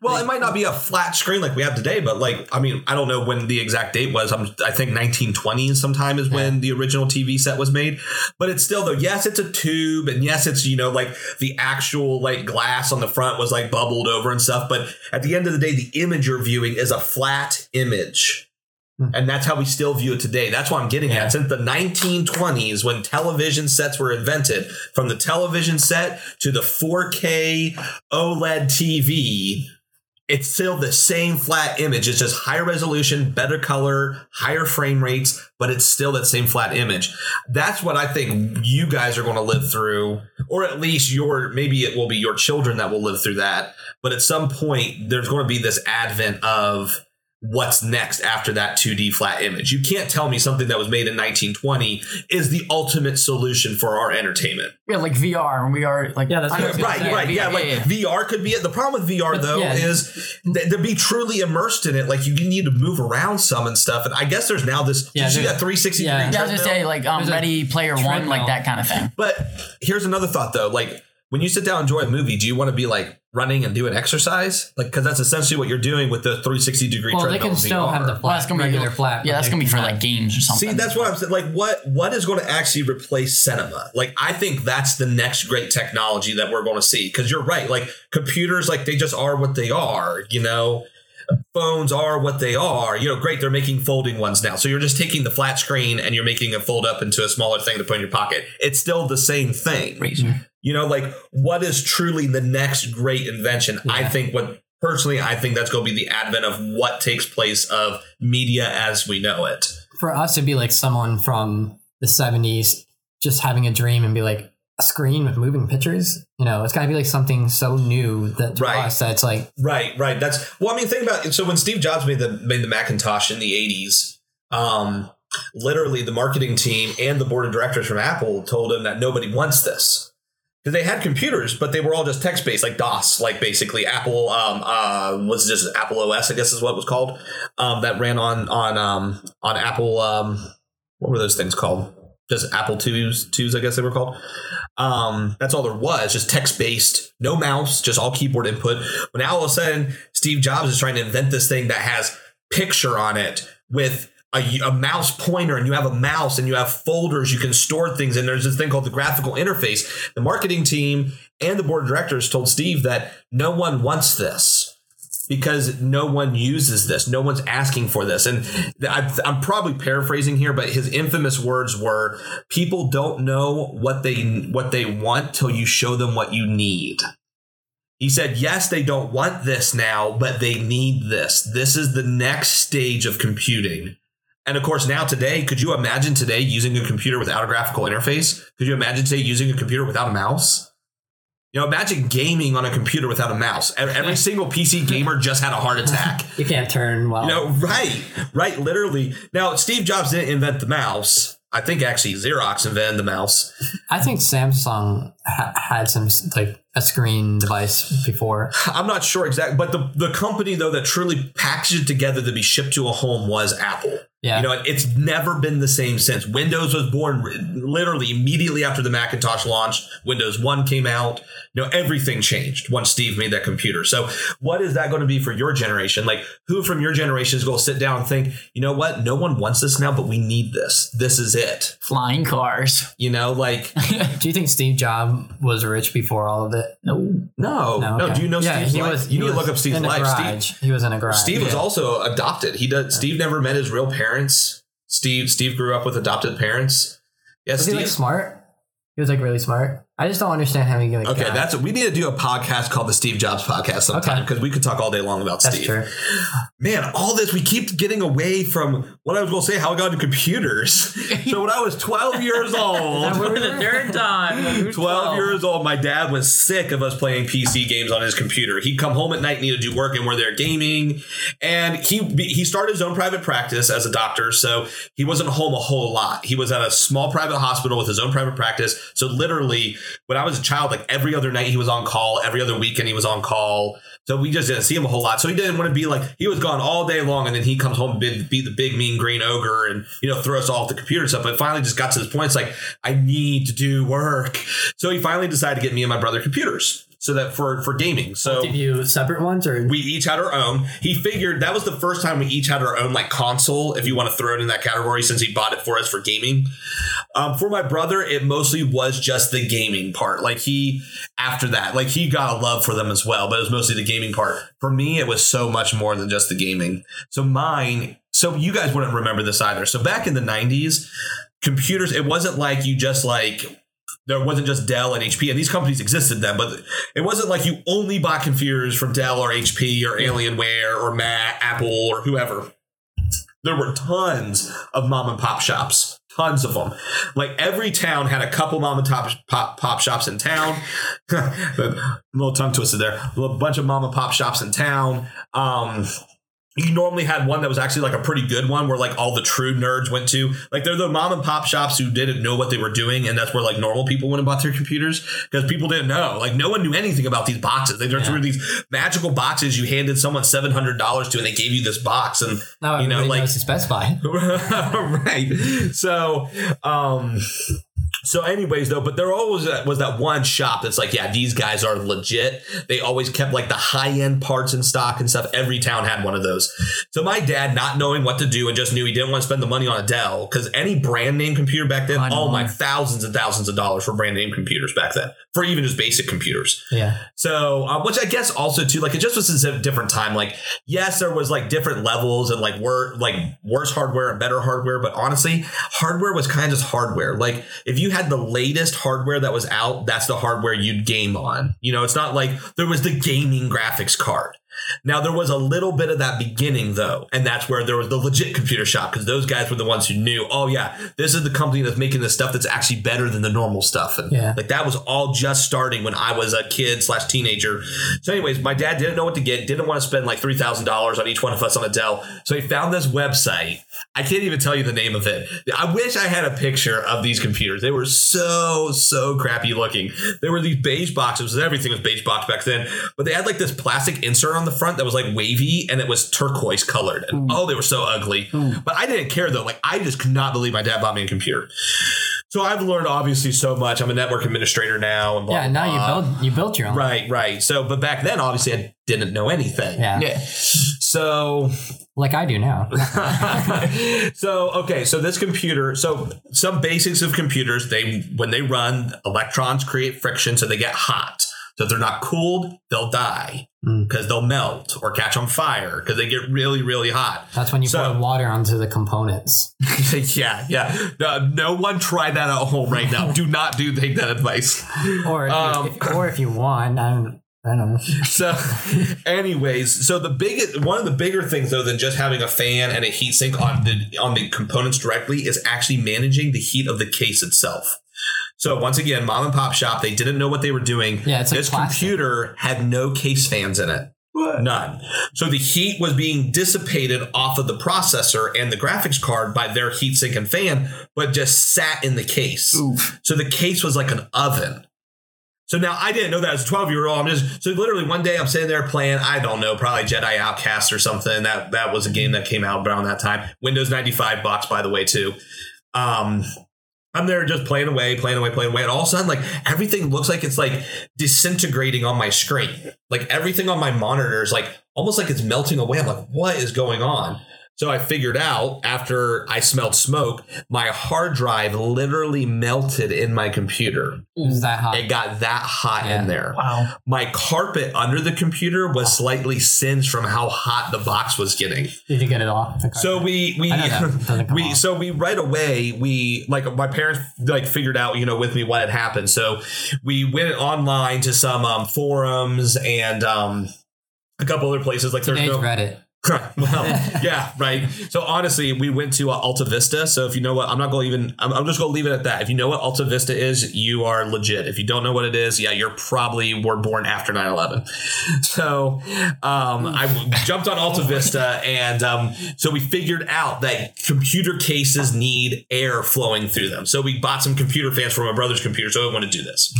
Well, it might not be a flat screen like we have today, but like I mean, I don't know when the exact date was. I'm, I think 1920s sometime is when the original TV set was made. But it's still though, yes, it's a tube, and yes, it's you know like the actual like glass on the front was like bubbled over and stuff. But at the end of the day, the image you're viewing is a flat image. Hmm. And that's how we still view it today. That's what I'm getting Yeah. at. Since the 1920s, when television sets were invented, from the television set to the 4K OLED TV, it's still the same flat image. It's just higher resolution, better color, higher frame rates, but it's still that same flat image. That's what I think you guys are going to live through, or at least your maybe it will be your children that will live through that. But at some point, there's going to be this advent of what's next after that 2D flat image. You can't tell me something that was made in 1920 is the ultimate solution for our entertainment. yeah, like VR and we are Like Yeah, that's what I was gonna Right, say. right, yeah, like VR could be it. The problem with VR But, though yeah. is that to be truly immersed in it, like you need to move around some and stuff. And I guess there's now this. Yeah, Yeah, you see that 360 yeah. degree Yeah, I was gonna say like um, Ready Player One, like that kind of thing. But here's another thought though, like when you sit down and enjoy a movie, do you want to be like running and doing exercise? Like, because that's essentially what you're doing with the 360 degree Well, they can still VR. have the Well, flat, that's gonna be regular flat. Yeah, that's gonna be for like games or something. See, that's what I'm saying. Like, what what is going to actually replace cinema? Like, I think that's the next great technology that we're going to see. Because you're right. Like, computers, like they just are what they are. You know, phones are what they are. You know, great. They're making folding ones now. So you're just taking the flat screen and you're making it fold up into a smaller thing to put in your pocket. It's still the same thing. Razr. You know, like what is truly the next great invention? I think what personally, I think that's going to be the advent of what takes place of media as we know it. For us to be like someone from the 70s just having a dream and be like a screen with moving pictures, you know, it's got to be like something so new that to Right. us that's like, Right, right. That's well. I mean, think about it. So when Steve Jobs made the made the Macintosh in the eighties, um, literally the marketing team and the board of directors from Apple told him that nobody wants this they had computers, but they were all just text based, like DOS, like basically Apple um, uh, was just Apple OS, I guess is what it was called, um, that ran on on um, on Apple. Um, what were those things called? Just Apple twos, twos, I guess they were called. Um, that's all there was, just text based, no mouse, just all keyboard input. But now all of a sudden, Steve Jobs is trying to invent this thing that has picture on it with a, a mouse pointer, and you have a mouse and you have folders you can store things and There's this thing called the graphical interface. The marketing team and the board of directors told Steve that no one wants this because no one uses this. No one's asking for this. And I- I'm probably paraphrasing here, but his infamous words were people don't know what they what they want till you show them what you need. He said, yes, they don't want this now, but they need this. This is the next stage of computing. And of course, now today, could you imagine today using a computer without a graphical interface? Could you imagine today using a computer without a mouse? You know, imagine gaming on a computer without a mouse. Every, single PC gamer just had a heart attack. You can't turn well. You know, right, right, literally. Now, Steve Jobs didn't invent the mouse. I think actually Xerox invented the mouse. I think Samsung ha- had some like a screen device before. I'm not sure exactly, but the, the company though that truly packaged it together to be shipped to a home was Apple. Yeah. You know, it's never been the same since. Windows was born literally immediately after the Macintosh launched. Windows 1 came out. You know, everything changed once Steve made that computer. So, what is that going to be for your generation? Like, who from your generation is going to sit down and think, you know what? No one wants this now, but we need this. This is it. Flying cars. You know, like, Do you think Steve Jobs was rich before all of it? No. no, no. okay. Do you know yeah, Steve's he life? was. you need to look up Steve's life. Steve. He was in a garage. Steve was also adopted. He does. Steve never met his real parents. Steve Steve grew up with adopted parents. Yeah, Was he like smart? He was like really smart. I just don't understand how he like. okay, got- that's we need to do a podcast called the Steve Jobs podcast sometime Okay. because we could talk all day long about that's Steve. true. Man, all this we keep getting away from what I was going to say. How I got into computers. so when I was 12 years old, For the third time. 12 years old, my dad was sick of us playing PC games on his computer. He'd come home at night, and need to do work, and we're there gaming. And he he started his own private practice as a doctor, so he wasn't home a whole lot. He was at a small private hospital with his own private practice. So literally, when I was a child, like every other night he was on call, every other weekend he was on call. So we just didn't see him a whole lot. So he didn't want to be like he was gone all day long, and then he comes home and be, be the big mean green ogre and you know throw us all off the computer and stuff. But finally, just got to this point. It's like I need to do work. So he finally decided to get me and my brother computers so that for for gaming. So Did you separate ones or? we each had our own. He figured that was the first time we each had our own like console, if you want to throw it in that category, since he bought it for us for gaming. Um, for my brother, it mostly was just the gaming part. Like he, after that, like he got a love for them as well, but it was mostly the gaming part. For me, it was so much more than just the gaming. So mine, so you guys wouldn't remember this either. So back in the 90s, computers, it wasn't like you just like there wasn't just Dell and HP, and these companies existed then, but it wasn't like you only bought computers from Dell or HP or Alienware or Mac, Apple or whoever. There were tons of mom and pop shops, tons of them. Like every town had a couple mom and pop pop, pop shops in town. a little tongue twisted there. A bunch of mom and pop shops in town. Um, you normally had one that was actually like a pretty good one where like all the true nerds went to. Like they're the mom and pop shops who didn't know what they were doing, and that's where like normal people went and bought their computers because people didn't know. Like no one knew anything about these boxes. They just Yeah. were these magical boxes you handed someone seven hundred dollars to, and they gave you this box, and No, you know, like to specify right. So, um, so anyways, though, but there always was that one shop that's like, yeah, these guys are legit. They always kept like the high end parts in stock and stuff. Every town had one of those. So my dad, not knowing what to do and just knew he didn't want to spend the money on a Dell because any brand name computer back then, oh my, thousands and thousands of dollars for brand name computers back then for even just basic computers. Yeah. So, um, which I guess also too, like it just was a different time. Like, yes, there was like different levels and like wor- like worse hardware and better hardware, but honestly, hardware was kind of just hardware. Like, if you had the latest hardware that was out, that's the hardware you'd game on. You know, it's not like there was the gaming graphics card. Now there was a little bit of that beginning though, and that's where there was the legit computer shop because those guys were the ones who knew, oh yeah, this is the company that's making the stuff that's actually better than the normal stuff, and Yeah. like that was all just starting when I was a kid slash teenager. So, anyways, my dad didn't know what to get, didn't want to spend like three thousand dollars on each one of us on a Dell, so he found this website. I can't even tell you the name of it. I wish I had a picture of these computers. They were so so crappy looking. There were these beige boxes. Everything was beige box back then, but they had like this plastic insert on the front that was like wavy and it was turquoise colored. And hmm. oh, they were so ugly. Hmm. But I didn't care though. Like I just could not believe my dad bought me a computer. So I've learned obviously so much. I'm a network administrator now. And blah, Yeah. Now blah. you built you built your own. Right, right. So, but back then, obviously, I didn't know anything. Yeah. Yeah. So, Like I do now. so okay. So this computer. So some basics of computers. They when they run, electrons create friction, so they get hot. So if they're not cooled, they'll die Mm. because they'll melt or catch on fire because they get really, really hot. That's when you So- pour water onto the components. yeah, yeah. No, no one try that at home right now. Do not do take that advice. Or if, Um, you, if, or if you want, I don't, I don't know. So, anyways, so the big one of the bigger things though than just having a fan and a heat sink on the on the components directly is actually managing the heat of the case itself. So once again, mom and pop shop, they didn't know what they were doing. Yeah, it's this plastic. computer had no case fans in it. None. So the heat was being dissipated off of the processor and the graphics card by their heatsink and fan, but just sat in the case. So the case was like an oven. So now I didn't know that as a 12 year old. I'm just so literally one day I'm sitting there playing, I don't know, probably Jedi Outcast or something. That that was a game that came out around that time. Windows 95 box, by the way, too. Um I'm there just playing away, playing away, playing away, and all of a sudden, like everything looks like it's like disintegrating on my screen. Like everything on my monitor is like almost like it's melting away. I'm like, what is going on? So I figured out after I smelled smoke, my hard drive literally melted in my computer. It was that hot. It got that hot Yeah. in there. Wow. My carpet under the computer was slightly singed from how hot the box was getting. Did you get it off? So we we I know that. It doesn't come we off. so we right away we like my parents like figured out you know with me what had happened. So we went online to some um, forums and um, a couple other places like there's no Reddit. well, yeah, right. So honestly, we went to uh, Alta Vista. So if you know what, I'm not going to even. I'm, I'm just going to leave it at that. If you know what Alta Vista is, you are legit. If you don't know what it is, yeah, you're probably were born after 9/11. So um, I jumped on Alta Vista, and um, so we figured out that computer cases need air flowing through them. So we bought some computer fans for my brother's computer. So I want to do this.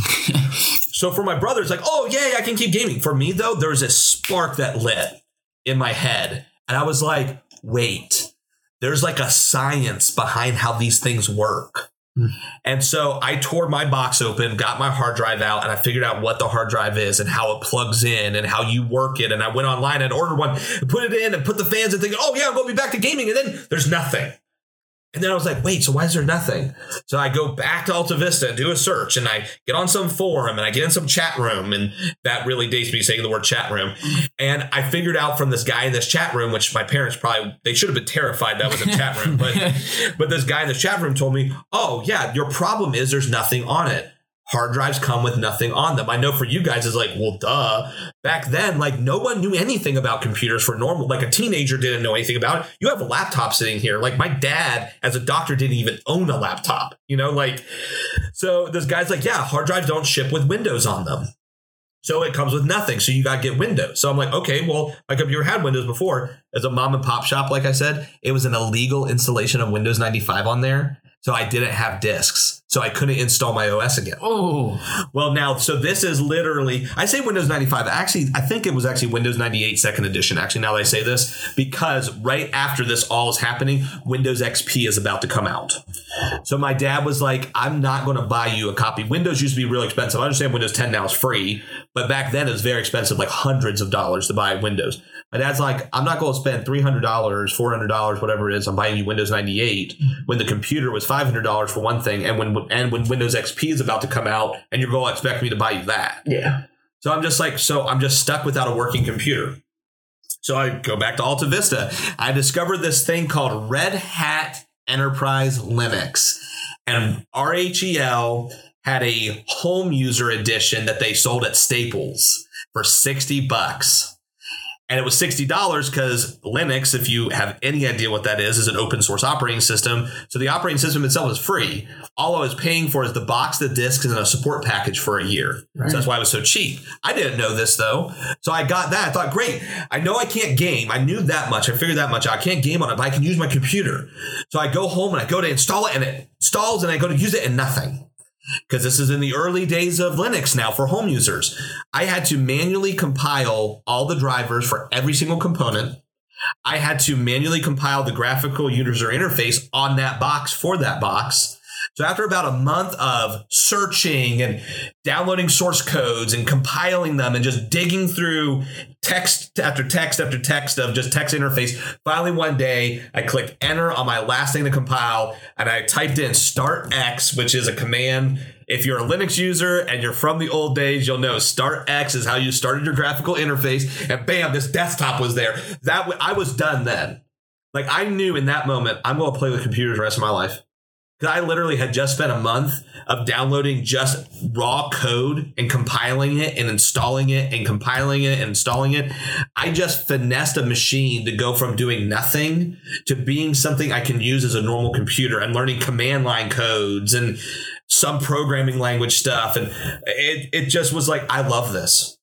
So for my brother, it's like, oh yay, I can keep gaming. For me though, there's a spark that lit in my head, and I was like, wait, there's like a science behind how these things work. Hmm. And so I tore my box open, got my hard drive out, and I figured out what the hard drive is and how it plugs in and how you work it. And I went online and ordered one, put it in, and put the fans and thinking, oh yeah, I'm going to be back to gaming. And then there's nothing. And then I was like, wait, so why is there nothing? So I go back to Alta Vista and do a search and I get on some forum and I get in some chat room. And that really dates me saying the word chat room. And I figured out from this guy in this chat room, which my parents probably, they should have been terrified that was a chat room. But, but this guy in the chat room told me, oh, yeah, your problem is there's nothing on it. Hard drives come with nothing on them. I know for you guys is like, well, duh. Back then, like no one knew anything about computers for normal. Like a teenager didn't know anything about it. You have a laptop sitting here. Like my dad, as a doctor, didn't even own a laptop. You know, like so. This guy's like, yeah, hard drives don't ship with Windows on them. So it comes with nothing. So you got to get Windows. So I'm like, okay, well, my computer had Windows before. As a mom and pop shop, like I said, it was an illegal installation of Windows 95 on there. So I didn't have disks. So I couldn't install my OS again. Oh, Well, now, so this is literally, I say Windows 95. Actually, I think it was actually Windows 98 second edition, actually, now that I say this, because right after this all is happening, Windows XP is about to come out. So my dad was like, I'm not going to buy you a copy. Windows used to be really expensive. I understand Windows 10 now is free, but back then it was very expensive, like hundreds of dollars to buy Windows. My dad's like, I'm not going to spend $300, $400, whatever it is, on buying you Windows 98 when the computer was $500 for one thing, and when and when Windows XP is about to come out, and you're going to expect me to buy you that. Yeah. So I'm just like, so I'm just stuck without a working computer. So I go back to Alta Vista. I discovered this thing called Red Hat Enterprise Linux. And RHEL had a home user edition that they sold at Staples for 60 bucks. And it was $60 because Linux, if you have any idea what that is, is an open source operating system. So the operating system itself is free. All I was paying for is the box, the discs, and a support package for a year. So that's why it was so cheap. I didn't know this though. So I got that. I thought, great. I know I can't game. I knew that much. I figured that much. out. I can't game on it, but I can use my computer. So I go home and I go to install it and it installs and I go to use it and nothing because this is in the early days of Linux now for home users. I had to manually compile all the drivers for every single component. I had to manually compile the graphical user interface on that box for that box. So after about a month of searching and downloading source codes and compiling them and just digging through text after text after text of just text interface, finally one day I clicked enter on my last thing to compile and I typed in start X, which is a command. If you're a Linux user and you're from the old days, you'll know start X is how you started your graphical interface. And bam, this desktop was there. That w- I was done then. Like I knew in that moment, I'm going to play with computers the rest of my life I literally had just spent a month of downloading just raw code and compiling it and installing it and compiling it and installing it. I just finessed a machine to go from doing nothing to being something I can use as a normal computer and learning command line codes and some programming language stuff. And it, it just was like, I love this.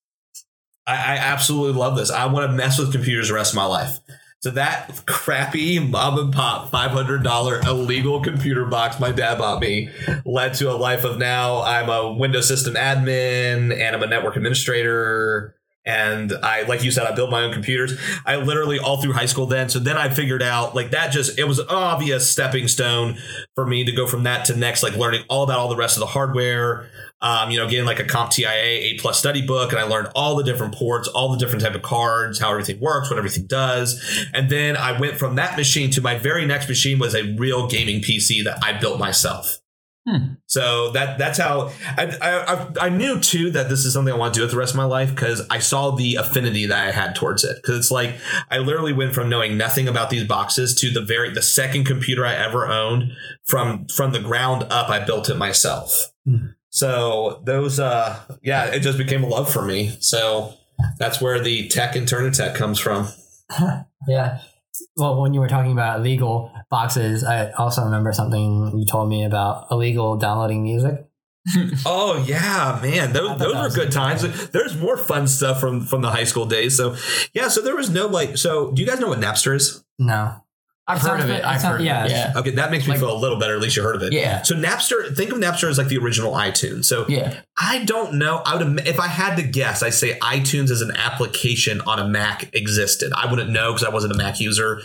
I, I absolutely love this. I want to mess with computers the rest of my life. So that crappy mom and pop five hundred dollar illegal computer box my dad bought me led to a life of now I'm a Windows system admin and I'm a network administrator and I like you said I built my own computers. I literally all through high school then. So then I figured out like that just it was an obvious stepping stone for me to go from that to next like learning all about all the rest of the hardware um, you know, getting like a CompTIA A plus study book, and I learned all the different ports, all the different type of cards, how everything works, what everything does, and then I went from that machine to my very next machine was a real gaming PC that I built myself. Hmm. So that that's how I, I I knew too that this is something I want to do with the rest of my life because I saw the affinity that I had towards it. Because it's like I literally went from knowing nothing about these boxes to the very the second computer I ever owned from from the ground up. I built it myself. Hmm. So those, uh, yeah, it just became a love for me. So that's where the tech and turn tech comes from. Yeah. Well, when you were talking about illegal boxes, I also remember something you told me about illegal downloading music. Oh yeah, man, those, those were good times. There's more fun stuff from from the high school days. So yeah, so there was no like. So do you guys know what Napster is? No. I've It heard of it. it I've sounds- heard. yeah. Yeah. Yeah. Okay, that makes me Like- feel a little better. At least you heard of it. Yeah. So Napster, think of Napster as like the original iTunes. So Yeah. I don't know. I would im- if I had to guess, I say iTunes as an application on a Mac existed. I wouldn't know because I wasn't a Mac user.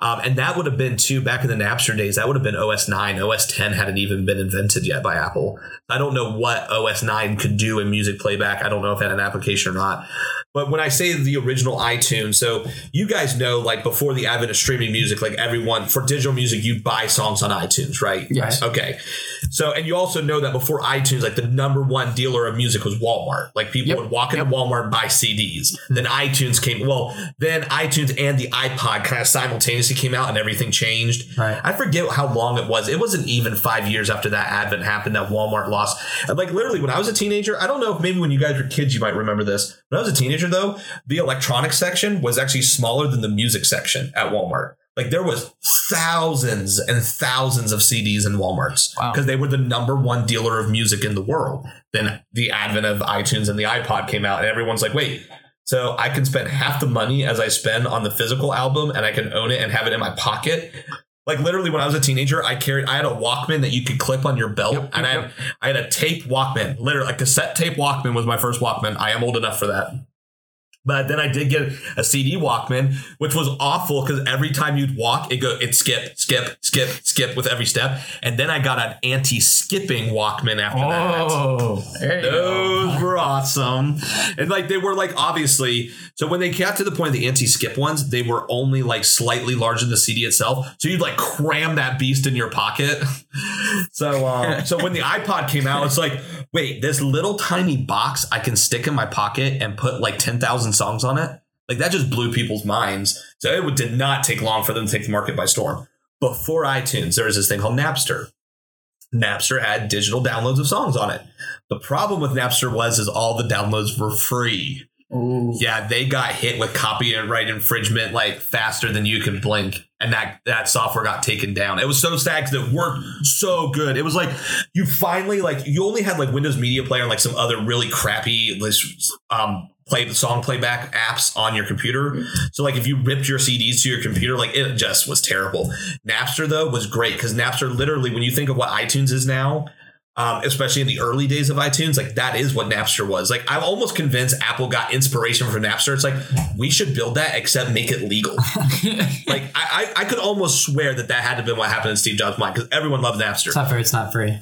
Um, and that would have been too back in the Napster days. That would have been OS nine. OS ten hadn't even been invented yet by Apple. I don't know what OS nine could do in music playback. I don't know if it had an application or not. But when I say the original iTunes, so you guys know, like before the advent of streaming music, like everyone for digital music, you buy songs on iTunes, right? Yes. Okay. So, and you also know that before iTunes, like the number one dealer of music was Walmart. Like people Yep. would walk into Walmart and buy CDs. Then iTunes came. Well, then iTunes and the iPod kind of simultaneously came out, and everything changed. Right. I forget how long it was. It wasn't even five years after that advent happened that Walmart lost. And like literally, when I was a teenager, I don't know if maybe when you guys were kids, you might remember this. When I was a teenager, though, the electronics section was actually smaller than the music section at Walmart. Like there was thousands and thousands of CDs in Walmarts Wow. because they were the number one dealer of music in the world. Then the advent of iTunes and the iPod came out, and everyone's like, "Wait." So I can spend half the money as I spend on the physical album, and I can own it and have it in my pocket. Like literally, when I was a teenager, I carried I had a Walkman that you could clip on your belt, Yep, and I had I had a tape Walkman. Literally, a cassette tape Walkman was my first Walkman. I am old enough for that. But then I did get a CD Walkman, which was awful because every time you'd walk, it go it skip, skip, skip, skip with every step. And then I got an anti-skipping Walkman after that. Oh, there you go. Those were awesome. And like they were like obviously so when they got to the point of the anti-skip ones, they were only like slightly larger than the CD itself. So you'd like cram that beast in your pocket. so um, so when the iPod came out, it's like, wait, this little tiny box I can stick in my pocket and put like 10,000 songs on it. Like that just blew people's minds. So it did not take long for them to take the market by storm. Before iTunes, there was this thing called Napster. Napster had digital downloads of songs on it. The problem with Napster was is all the downloads were free. Ooh. Yeah, they got hit with copyright infringement like faster than you could blink, and that that software got taken down. It was so sad because it worked so good. It was like you finally like you only had like Windows Media Player and like some other really crappy um play the song playback apps on your computer. So like if you ripped your CDs to your computer, like it just was terrible. Napster though was great because Napster literally, when you think of what iTunes is now, um, especially in the early days of iTunes, like that is what Napster was. Like I'm almost convinced Apple got inspiration from Napster. It's like we should build that, except make it legal. like I, I, I could almost swear that that had to have been what happened in Steve Jobs' mind because everyone loved Napster Except for it's not free.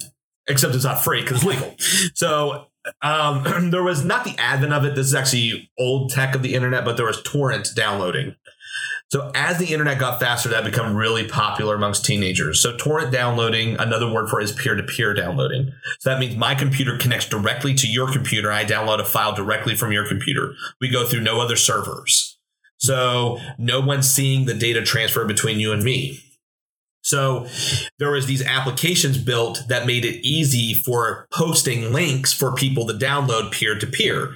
except it's not free because it's legal. So um, there was not the advent of it. This is actually old tech of the internet, but there was torrent downloading. So as the internet got faster, that became really popular amongst teenagers. So torrent downloading, another word for it is peer-to-peer downloading. So that means my computer connects directly to your computer. I download a file directly from your computer. We go through no other servers. So no one's seeing the data transfer between you and me. So there was these applications built that made it easy for posting links for people to download peer to peer.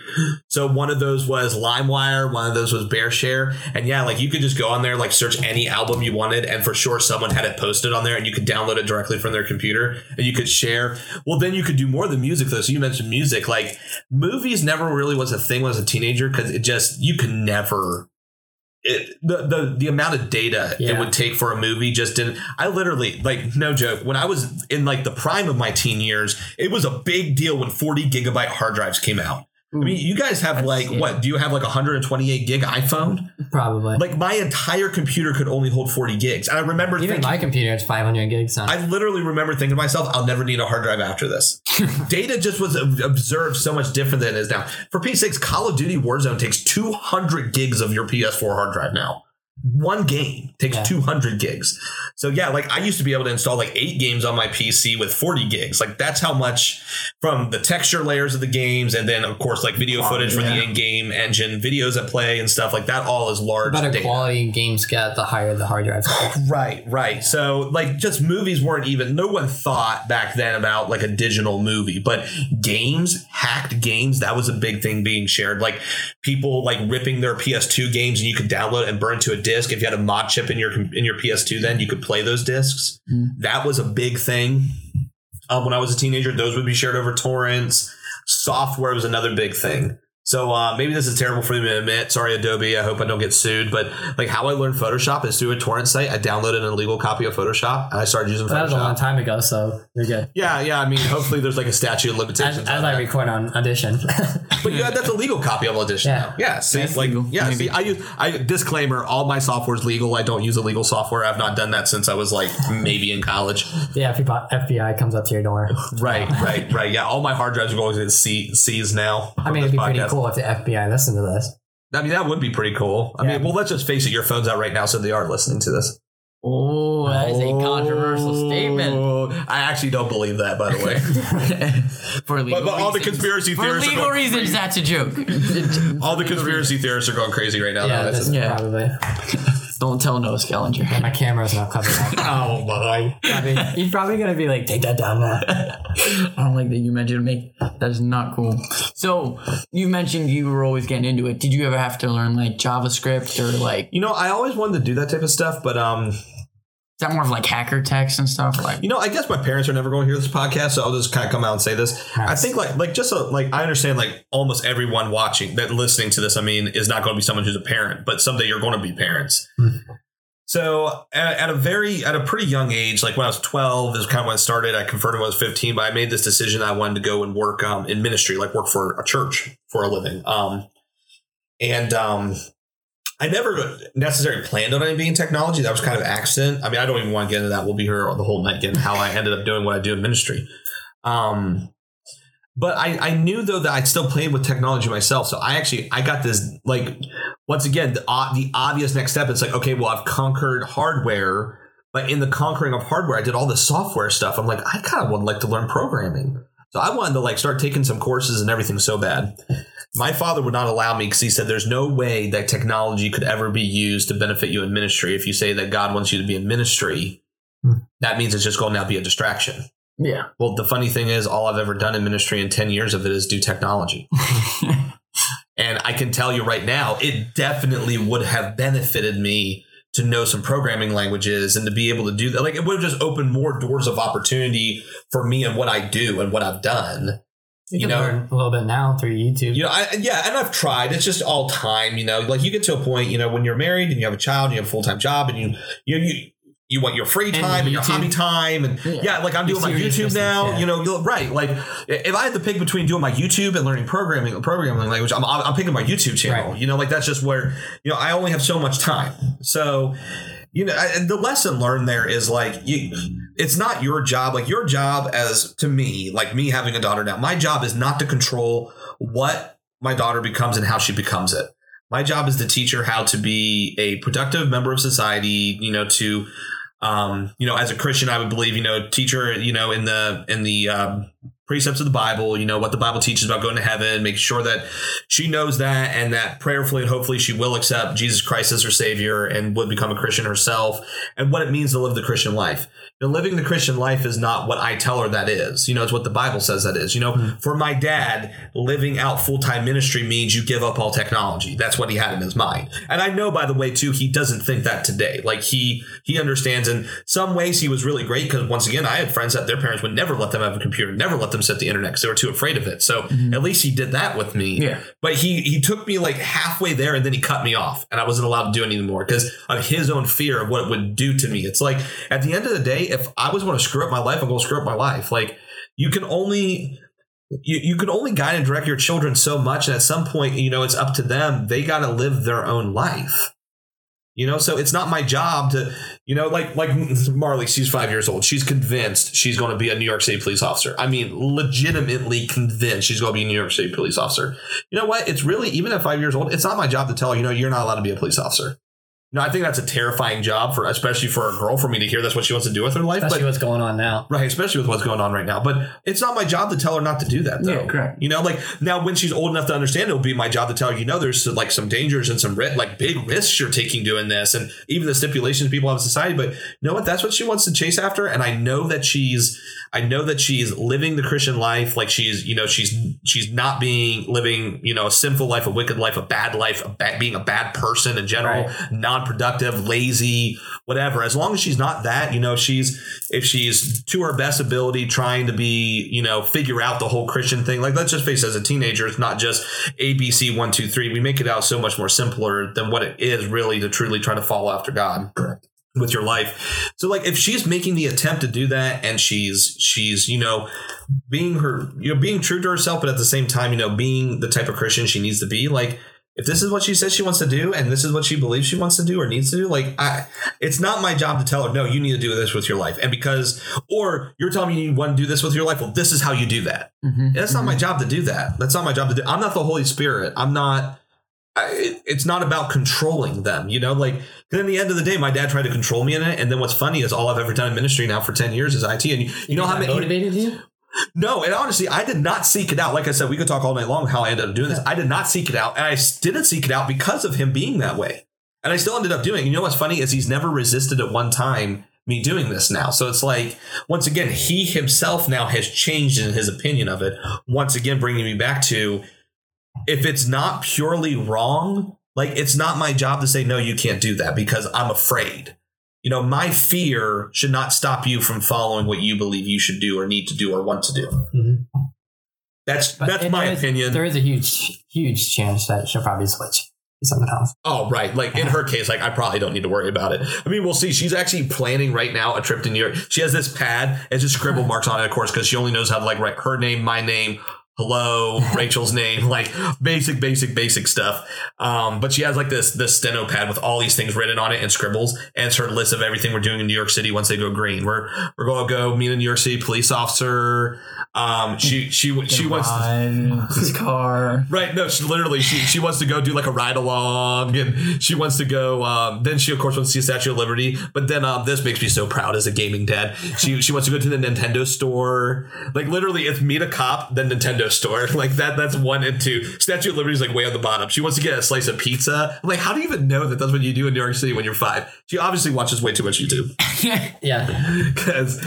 So one of those was LimeWire, one of those was BearShare, and yeah, like you could just go on there, like search any album you wanted, and for sure someone had it posted on there, and you could download it directly from their computer, and you could share. Well, then you could do more than music though. So you mentioned music, like movies never really was a thing when I was a teenager because it just you could never it, the, the the amount of data it would take for a movie just didn't i literally like no joke when i was in like the prime of my teen years it was a big deal when 40 gigabyte hard drives came out i mean you guys have That's- like yeah. what do you have like 128 gig iphone Probably. like my entire computer could only hold 40 gigs and i remember Even thinking my computer is 500 gigs. On. I literally remember thinking to myself, I'll never need a hard drive after this. Data just was observed so much different than it is now. For P6, Call of Duty Warzone takes 200 gigs of your PS4 hard drive now. Mm-hmm. One game takes Yeah. 200 gigs. So yeah, like I used to be able to install like eight games on my PC with 40 gigs. Like that's how much from the texture layers of the games, and then of course like video footage from the in-game engine, videos at play and stuff like that. All is large. the better data. quality games get, the higher the hard drives. are. Right, right. So like just movies weren't even no one thought back then about like a digital movie, but games, hacked games, that was a big thing being shared. Like people like ripping their PS2 games and you could download and burn to a disc. If you had a mod chip in your in your PS2 then you could play those discs. That was a big thing. Um, when I was a teenager, those would be shared over torrents. Software was another big thing. So uh, maybe this is terrible for me to admit. Sorry, Adobe. I hope I don't get sued. But like how I learned Photoshop is through a torrent site. I downloaded an illegal copy of Photoshop and I started using Photoshop. That was a long time ago, so you're good. Yeah, yeah. I mean, hopefully there's like a statute of As, limitations. as on I that. record on Audition. But yeah, that's a legal copy of Audition. Yeah. now. yeah. See, That's like, legal, yeah. maybe. See, I use. I disclaimer: all my software is legal. I don't use illegal software. I've not done that since I was like maybe in college. the FBI, FBI comes up to your door. Right, right, right. Yeah, all my hard drives are going to C, C's now. I mean, it'd be pretty podcast. Cool if the FBI listened to this. I mean, that would be pretty cool. I Yeah. mean, well, let's just face it. Your phone's out right now, so they are listening to this. Oh, that is a controversial statement. I actually don't believe that, by the way. For legal but all the reasons. conspiracy For theorists are legal going reasons, that's a joke. all the conspiracy theorists are going crazy right now. Yeah, though. that's Yeah. probably. Don't tell Noah Skellinger. My camera's not covered up. oh my! I mean, he's probably gonna be like, take that down now. I don't like that you mentioned make. That is not cool. So you mentioned you were always getting into it. Did you ever have to learn like JavaScript or like? You know, I always wanted to do that type of stuff, but um, Is that more of like hacker text and stuff? Like you know, I guess my parents are never going to hear this podcast, so I'll just kind of come out and say this. I think like like just a, like I understand like almost everyone watching that listening to this, I mean, is not going to be someone who's a parent, but someday you're going to be parents. So at, at a very at a pretty young age, like when I was 12, is kind of when it started. I converted when I was 15, but I made this decision that I wanted to go and work um, in ministry, like work for a church for a living. Um, and um, I never necessarily planned on it being technology. That was kind of accident. I mean, I don't even want to get into that. We'll be here the whole night getting how I ended up doing what I do in ministry. Um, but I, I knew though that I'd still played with technology myself. So I actually I got this like once again the o- the obvious next step. It's like okay, well I've conquered hardware, but in the conquering of hardware, I did all the software stuff. I'm like I kind of would like to learn programming. So I wanted to like start taking some courses and everything so bad. My father would not allow me because he said there's no way that technology could ever be used to benefit you in ministry. If you say that God wants you to be in ministry, hmm. that means it's just going to now be a distraction. yeah, Well, the funny thing is, all I've ever done in ministry in 10 years of it is do technology. and I can tell you right now, it definitely would have benefited me to know some programming languages and to be able to do that. Like, it would have just opened more doors of opportunity for me and what I do and what I've done. You, You can know- learn a little bit now through YouTube. You know, I, yeah, and I've tried. It's just all time. You know, like you get to a point. You know, when you're married and you have a child, and you have a full time job, and you you you. You want your free time and, your hobby time, and yeah, Yeah. like I'm doing my YouTube business, now. yeah. You know, right. Like if I had to pick between doing my YouTube and learning programming, programming language, I'm, I'm picking my YouTube channel. Right. You know, like that's just where you know I only have so much time. So, you know, I, the lesson learned there is like you, it's not your job. Like your job as to me, like me having a daughter now, my job is not to control what my daughter becomes and how she becomes it. My job is to teach her how to be a productive member of society. You know, to um, you know, as a Christian, I would believe, you know, teacher, you know, in the in the um, precepts of the Bible, you know, what the Bible teaches about going to heaven, make sure that she knows that and that prayerfully and hopefully she will accept Jesus Christ as her savior and would become a Christian herself and what it means to live the Christian life. You know, living the Christian life is not what I tell her that is. You know, it's what the Bible says that is. You know, hmm. for my dad, living out full time ministry means you give up all technology. That's what he had in his mind. And I know, by the way, too, he doesn't think that today. Like he he understands in some ways he was really great because once again, I had friends that their parents would never let them have a computer, never let them set the internet because they were too afraid of it. So mm-hmm. at least he did that with me. Yeah. But he he took me like halfway there and then he cut me off and I wasn't allowed to do it anymore because of his own fear of what it would do to me. It's like at the end of the day, if I was going to screw up my life, I'm going to screw up my life. Like you can only you, you can only guide and direct your children so much and at some point you know it's up to them they got to live their own life you know so it's not my job to you know like like marley she's five years old. She's convinced she's going to be a new york city police officer. I mean legitimately convinced she's going to be a new york city police officer. You know what? It's really even at five years old it's not my job to tell her you know you're not allowed to be a police officer know i think that's a terrifying job for especially for a girl for me to hear that's what she wants to do with her life Especially but what's going on now. Right, especially with what's going on right now. But it's not my job to tell her not to do that, though. Yeah, correct. You know, like now when she's old enough to understand, it'll be my job to tell her, you know, there's like some dangers and some ri- like big risks you're taking doing this, and even the stipulations people have in society. But you know what? That's what she wants to chase after, and I know that she's, I know that she's living the Christian life, like she's, you know, she's she's not being living, you know, a sinful life, a wicked life, a bad life, a bad, being a bad person in general, Right. Non-productive, lazy, whatever. As long as she's not that, you know, she's if she's to her best ability trying to be, you know, figure out the whole Christian thing. Like let's just face it, as a teenager, it's not just A B C one, two, three. We make it out so much more simpler than what it is really to truly try to follow after God. With your life. So like if she's making the attempt to do that and she's she's, you know, being her you know, being true to herself, but at the same time, you know, being the type of Christian she needs to be, like if this is what she says she wants to do and this is what she believes she wants to do or needs to do like i it's not my job to tell her no you need to do this with your life. And because or you're telling me you want to do this with your life well this is how you do that. Mhm. that's not my job to do that. That's not my job to do i'm not the holy spirit. I'm not I, it- it's not about controlling them you know? Like 'cause in the end of the day my dad tried to control me in it. And then what's funny is all i've ever done in ministry now for 10 years is it and you, you know how many motivated you? No, and honestly, I did not seek it out. Like I said, we could talk all night long how I ended up doing this. I did not seek it out, and I didn't seek it out because of him being that way. And I still ended up doing. it. You know what's funny is he's never resisted at one time me doing this now. So it's like once again, he himself now has changed in his opinion of it. Once again, bringing me back to if it's not purely wrong, like it's not my job to say no, you can't do that because I'm afraid. You know, my fear should not stop you from following what you believe you should do or need to do or want to do. Mhm. That's But that's my is- opinion. There is a huge, huge chance that she'll probably switch to something else. Oh, right. Like in her case, like I probably don't need to worry about it. I mean, we'll see. She's actually planning right now a trip to New York. She has this pad. It's just scribble marks on it, of course, because she only knows how to like write her name, my name, hello, Rachel's name, like basic, basic, basic stuff. Um, but she has like this this steno pad with all these things written on it and scribbles, and it's her list of everything we're doing in New York City once they go green. We're we're going to go meet a New York City police officer. Um, she she she wants. To, his car. Right. No, she literally she she wants to go do like a ride along and she wants to go um then she of course wants to see Statue of Liberty. But then um this makes me so proud as a gaming dad. She she wants to go to the Nintendo store. Like literally it's meet a cop, then Nintendo store. Like that that's one and two. Statue of Liberty is like way on the bottom. She wants to get a slice of pizza. I'm like, how do you even know that that's what you do in New York City when you're five? She obviously watches way too much YouTube. Yeah. Because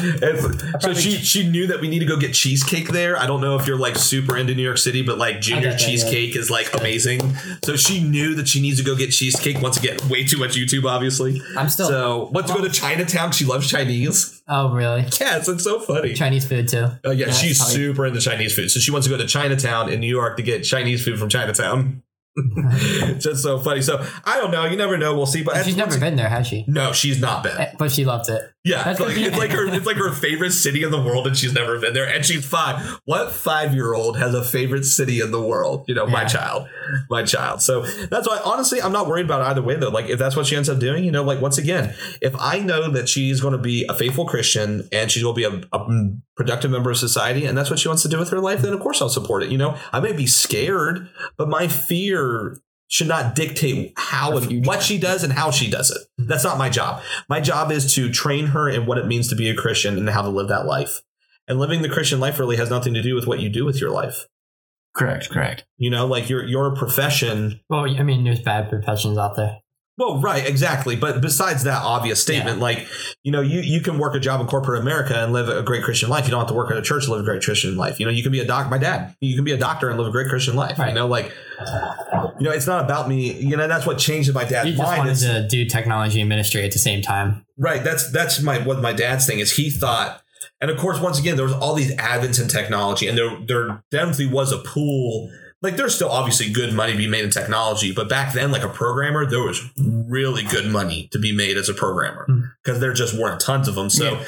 so she she knew that we need to go get cheesecake there. I don't know if you're like super into New York City, but like junior get that, yeah. cheesecake is like amazing. So she knew that she needs to go get cheesecake. Once again, way too much YouTube, obviously. I'm still. So want to go to Chinatown. She loves Chinese. oh, really? Yes, it's so funny. Chinese food too. Oh yeah, That's she's how super into Chinese food. So she wants to go to Chinatown in New York to get Chinese food from Chinatown. Just so funny. So I don't know. You never know. We'll see. But She's never been there, has she? No, she's not been. Eh, But she loved it. Yeah, That's it's like, it's like her it's like her favorite city in the world, and she's never been there, and she's five. What five year old has a favorite city in the world? You know, my child, my child. So that's why, honestly, I'm not worried about it either way though. Like if that's what she ends up doing, you know, like once again, if I know that she's going to be a faithful Christian and she's going to be a, a productive member of society, and that's what she wants to do with her life, then of course I'll support it. You know, I may be scared, but my fear should not dictate how and what she does and how she does it. Mm-hmm. That's not my job. My job is to train her in what it means to be a Christian and how to live that life. And living the Christian life really has nothing to do with what you do with your life. Correct, correct. You know, like your your profession. Well, I mean, there's bad professions out there. Well, right, exactly. But besides that obvious statement, like you know, you you can work a job in corporate America and live a great Christian life. You don't have to work at a church to live a great Christian life. You know, you can be a doc. My dad, you can be a doctor and live a great Christian life. You know, like you know, it's not about me. You know, that's what changed in my dad's You just mind. wanted It's- to do technology and ministry at the same time. Right. That's that's my what my dad's thing is. He thought, and of course, once again, there was all these advents in technology, and there there definitely was a pool. Like there's still obviously good money to be made in technology, but back then, like a programmer, there was really good money to be made as a programmer Hmm. because there just weren't tons of them. So.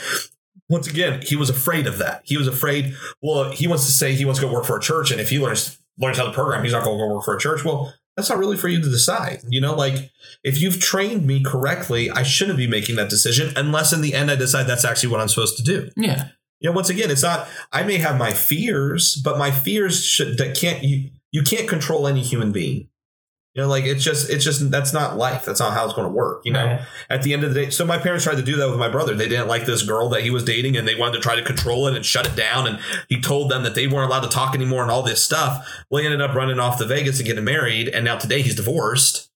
Once again, he was afraid of that. He was afraid. Well, he wants to say he wants to go work for a church, and if he learns learns how to program, he's not going to go work for a church. Well, that's not really for you to decide. You know, like if you've trained me correctly, I shouldn't be making that decision unless in the end I decide that's actually what I'm supposed to do. Yeah. You know, once again, it's not I may have my fears, but my fears should that can't you you can't control any human being. You know, like it's just it's just that's not life. That's not how it's going to work. You know, Right. at the end of the day, so my parents tried to do that with my brother. They didn't like this girl that he was dating, and they wanted to try to control it and shut it down. And he told them that they weren't allowed to talk anymore and all this stuff. Well, he ended up running off to Vegas and getting married, and now today he's divorced.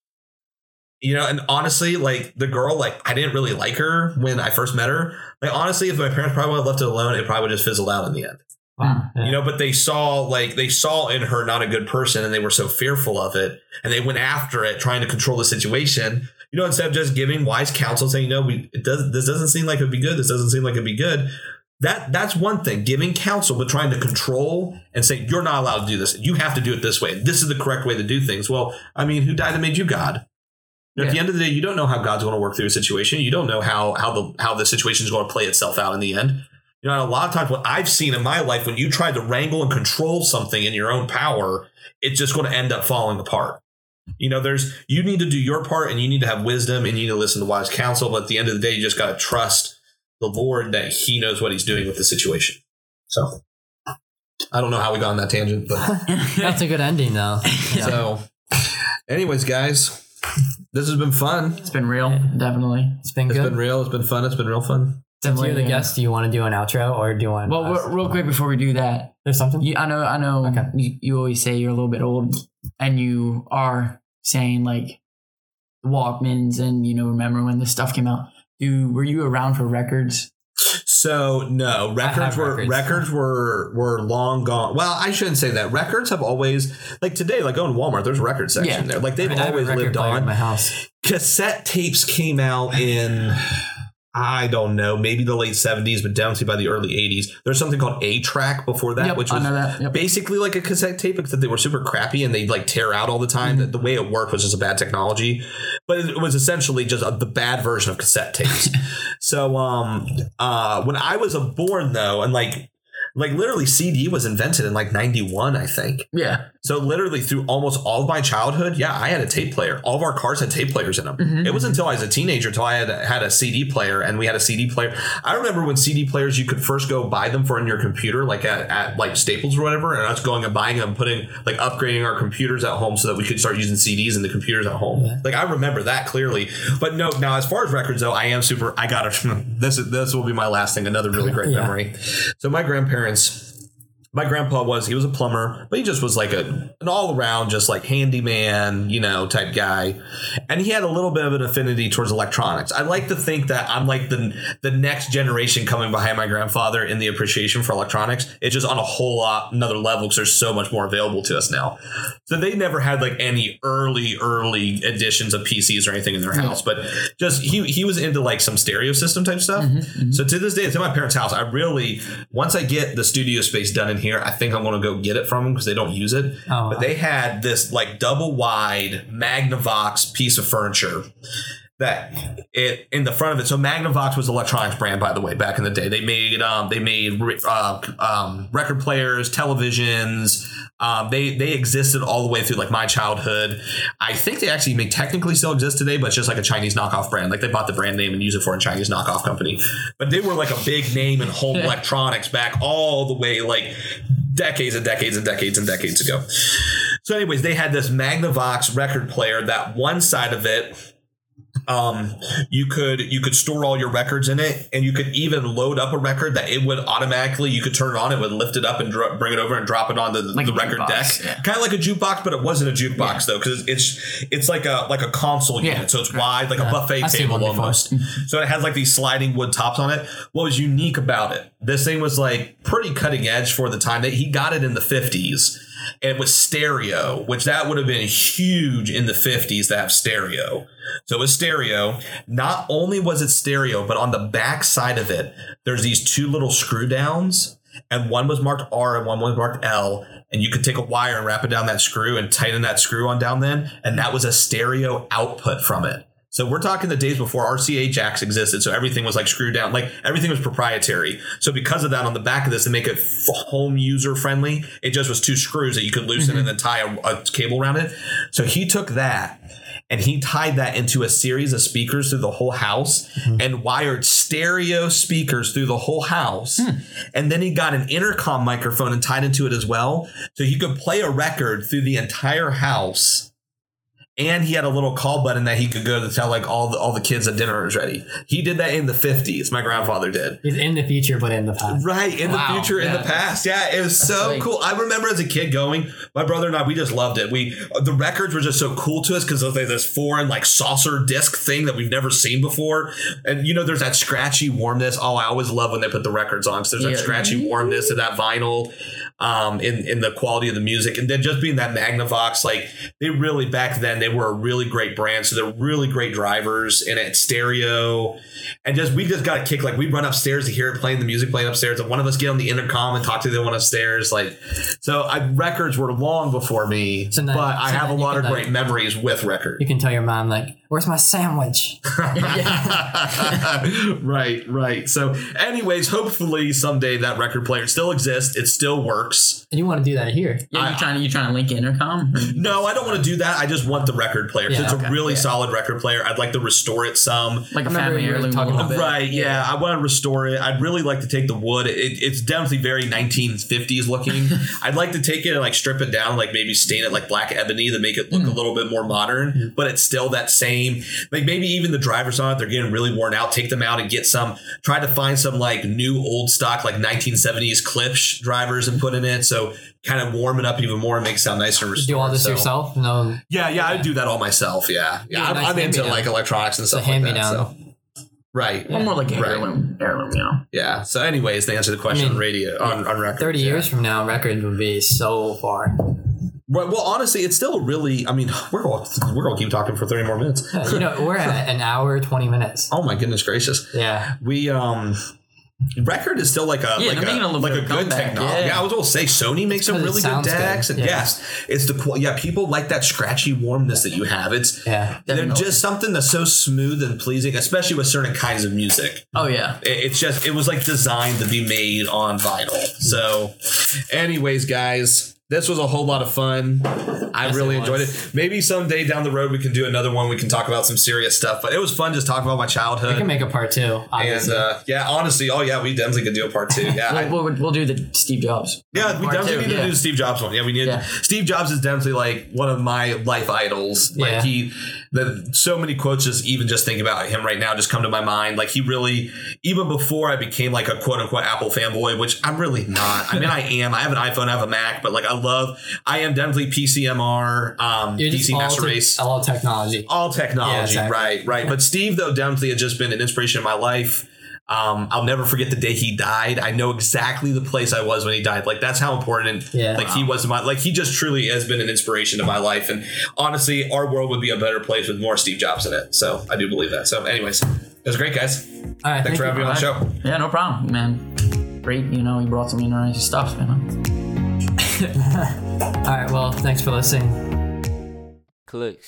You know, and honestly, like the girl, like I didn't really like her when I first met her. Like honestly, if my parents probably would have left it alone, it probably would just fizzled out in the end. You know, but they saw like they saw in her not a good person and they were so fearful of it and they went after it trying to control the situation. You know, instead of just giving wise counsel saying, no, we it does this doesn't seem like it'd be good, this doesn't seem like it'd be good. That that's one thing, giving counsel, but trying to control and say, You're not allowed to do this. You have to do it this way. This is the correct way to do things. Well, I mean, who died and made you God? At the end of the day, you don't know how God's going to work through a situation. You don't know how how the how the situation is going to play itself out in the end. You know, a lot of times what I've seen in my life, when you try to wrangle and control something in your own power, it's just going to end up falling apart. You know, there's you need to do your part and you need to have wisdom and you need to listen to wise counsel. But at the end of the day, you just got to trust the Lord that He knows what He's doing with the situation. So I don't know how we got on that tangent, but That's a good ending, though. so anyways, guys, this has been fun. It's been real, definitely. It's been It's good. been real. It's been fun. It's been real fun. Since you're the Yeah. guest, do you want to do an outro or do you want? Well, us- real quick before we do that, there's something. you, I know, I know, Okay. you, you always say you're a little bit old, and you are saying like Walkmans, and you know, remember when this stuff came out? Do were you around for records? So no, records were records. records were were long gone. Well, I shouldn't say that. Records have always like today, like going to Walmart, there's a record section Yeah. there. Like they've I have a always lived player in on. my house. Cassette tapes came out in I don't know, maybe the late 70s, but definitely by the early 80s. There's something called 8-track before that, Yep, which was that. Yep. basically like a cassette tape, except they were super crappy and they'd like tear out all the time. Mm-hmm. The, the way it worked was just a bad technology, but it was essentially just a, the bad version of cassette tapes. so, um, uh, when I was born though, and like, like literally CD was invented in like 91, I think. Yeah, So literally through almost all of my childhood, yeah, I had a tape player. All of our cars had tape players in them. Mm-hmm. It wasn't until I was a teenager until I had had a CD player, and we had a CD player. I remember when CD players you could first go buy them for in your computer, like at, at like Staples or whatever, and us going and buying them, putting like upgrading our computers at home so that we could start using CDs in the computers at home. Like I remember that clearly. But no, now as far as records though, I am super. I got to this. is This will be my last thing. Another really great Yeah. memory. So my grandparents parents my grandpa was he was a plumber but he just was like a an all-around just like handyman you know type guy. And he had a little bit of an affinity towards electronics. I like to think that i'm like the the next generation coming behind my grandfather in the appreciation for electronics. It's just on a whole lot another level because there's so much more available to us now. So they never had like any early early editions of pcs or anything in their house but just he he was into like some stereo system type stuff. Mm-hmm, mm-hmm. So to this day it's in my parents house. I really once i get the studio space done in here i think i'm going to go get it from them because they don't use it. Oh, but they had this like double wide magnavox piece of furniture that it in the front of it. So Magnavox was an electronics brand, by the way, back in the day. They made um, they made uh, um, record players, televisions. Um, they they existed all the way through like my childhood. I think they actually may technically still exist today, but it's just like a Chinese knockoff brand. Like they bought the brand name and use it for a Chinese knockoff company. But they were like a big name in home electronics back all the way like decades and decades and decades and decades ago. So, anyways, they had this Magnavox record player that one side of it Um, you could you could store all your records in it, and you could even load up a record that it would automatically. You could turn it on, it would lift it up and dro- bring it over and drop it on the, Like the record jukebox, deck, yeah. kind of like a jukebox, but it wasn't a jukebox though, because it's it's like a like a console Yeah. unit, so it's wide, like a buffet I've table almost. so it has like these sliding wood tops on it. What was unique about it? This thing was like pretty cutting edge for the time that he got it in the fifties. And it was stereo, which that would have been huge in the 50s to have stereo. So it was stereo. Not only was it stereo, but on the back side of it, there's these two little screw downs, and one was marked R and one was marked L. And you could take a wire and wrap it down that screw and tighten that screw on down then, and that was a stereo output from it. So we're talking the days before RCA jacks existed. So everything was like screwed down, like everything was proprietary. So because of that, on the back of this, to make it f- home user friendly, it just was two screws that you could loosen and mm-hmm. then tie a, a cable around it. So he took that and he tied that into a series of speakers through the whole house mm-hmm. and wired stereo speakers through the whole house. Hmm. And then he got an intercom microphone and tied into it as well. So he could play a record through the entire house. And he had a little call button that he could go to tell like all the all the kids that dinner was ready. He did that in the fifties. My grandfather did. He's in the future, but in the past. Right in Wow, the future, in the past, yeah, it was so sick. cool. I remember as a kid going. My brother and I, we just loved it. We the records were just so cool to us because of like, this foreign like saucer disc thing that we've never seen before. And you know, there's that scratchy warmness. Oh, I always love when they put the records on. because there's Yeah. that scratchy warmness of that vinyl, um, in in the quality of the music, and then just being that Magnavox, like they really back then they were a really great brand. So they're really great drivers and it's stereo. And just we just got a kick. Like we'd run upstairs to hear it playing the music playing upstairs, and one of us get on the intercom and talk to the one upstairs. Like so, I, records were long before me, So but I have a lot of like- great memories with records. You can tell your mom like, "Where's my sandwich?" right, right. So, anyways, hopefully someday that record player still exists. It still works. And you want to do that here? Yeah, I- you trying to you trying to link intercom? No, I don't want to do that. I just want the record player. Yeah, it's okay, a really yeah. solid record player. I'd like to restore it some. Like a family you were heirloom. talking a about. Right, yeah. I want to restore it. I'd really like to take the wood. It, it's definitely very 1950s looking. I'd like to take it and like strip it down, like maybe stain it like black ebony to make it look hmm. a little bit more modern, hmm. but it's still that same. Like maybe even the drivers on it, they're getting really worn out. Take them out and get some, try to find some like new old stock, like 1970s Klipsch drivers and put in it. So kind of warm it up even more and make it sound nicer and Do all this So- yourself? No. Yeah, yeah, I do that all myself. Yeah, yeah. Yeah, I'm, nice I'm into hand-me-down. like electronics and stuff like that. hand-me-down. So. Right. Well, more like a Right. heirloom, heirloom, you know. Yeah. So, anyways, to answer the question I mean, on radio on, on record. Thirty years from now, records would be so far. Well, well, honestly, it's still really. I mean, we're going we're going to keep talking for thirty more minutes. you know, we're at an hour twenty minutes. Oh my goodness gracious! Yeah. We um. Record is still like a Yeah, like they're a, a little like a good technology. Yeah. yeah. I was going to say Sony makes some really good sounds good, decks, and yeah. yes, it's the qu- yeah people like that scratchy warmness that you have. It's Yeah. they're just something that's so smooth and pleasing, especially with certain kinds of music. Oh yeah. It- it's just it was like designed to be made on vinyl. So, anyways, guys. This was a whole lot of fun. I Yes, really it enjoyed it. Maybe someday down the road we can do another one. We can talk about some serious stuff. But it was fun just talking about my childhood. We can make a part two. and uh, yeah, honestly, oh yeah, we definitely could do a part two. Yeah, We'll, we'll, we'll do the Steve Jobs. yeah, we Part definitely two, need to yeah. do the Steve Jobs one. Yeah, we need. Yeah. Steve Jobs is definitely like one of my life idols. Like Yeah. he, the so many quotes just even just think about him right now just come to my mind. Like he really, even before I became like a quote unquote Apple fanboy, which I'm really not. I mean, I am. I have an iPhone, I have a Mac, but like I love. I am definitely PCMR, um, You're PC Master te- Race all technology. all technology, Yeah, exactly. right, right. But Steve, though, definitely has just been an inspiration in my life. Um, I'll never forget the day he died. I know exactly the place I was when he died. Like that's how important, Yeah. like he was in my, like he just truly has been an inspiration to my life. And honestly, our world would be a better place with more Steve Jobs in it. So I do believe that. So, anyways, it was great, guys. All right. Thanks thank for having me on the show. Yeah, no problem, man. Great, you know, you brought some interesting stuff, you know. All right. Well, thanks for listening. Clicks.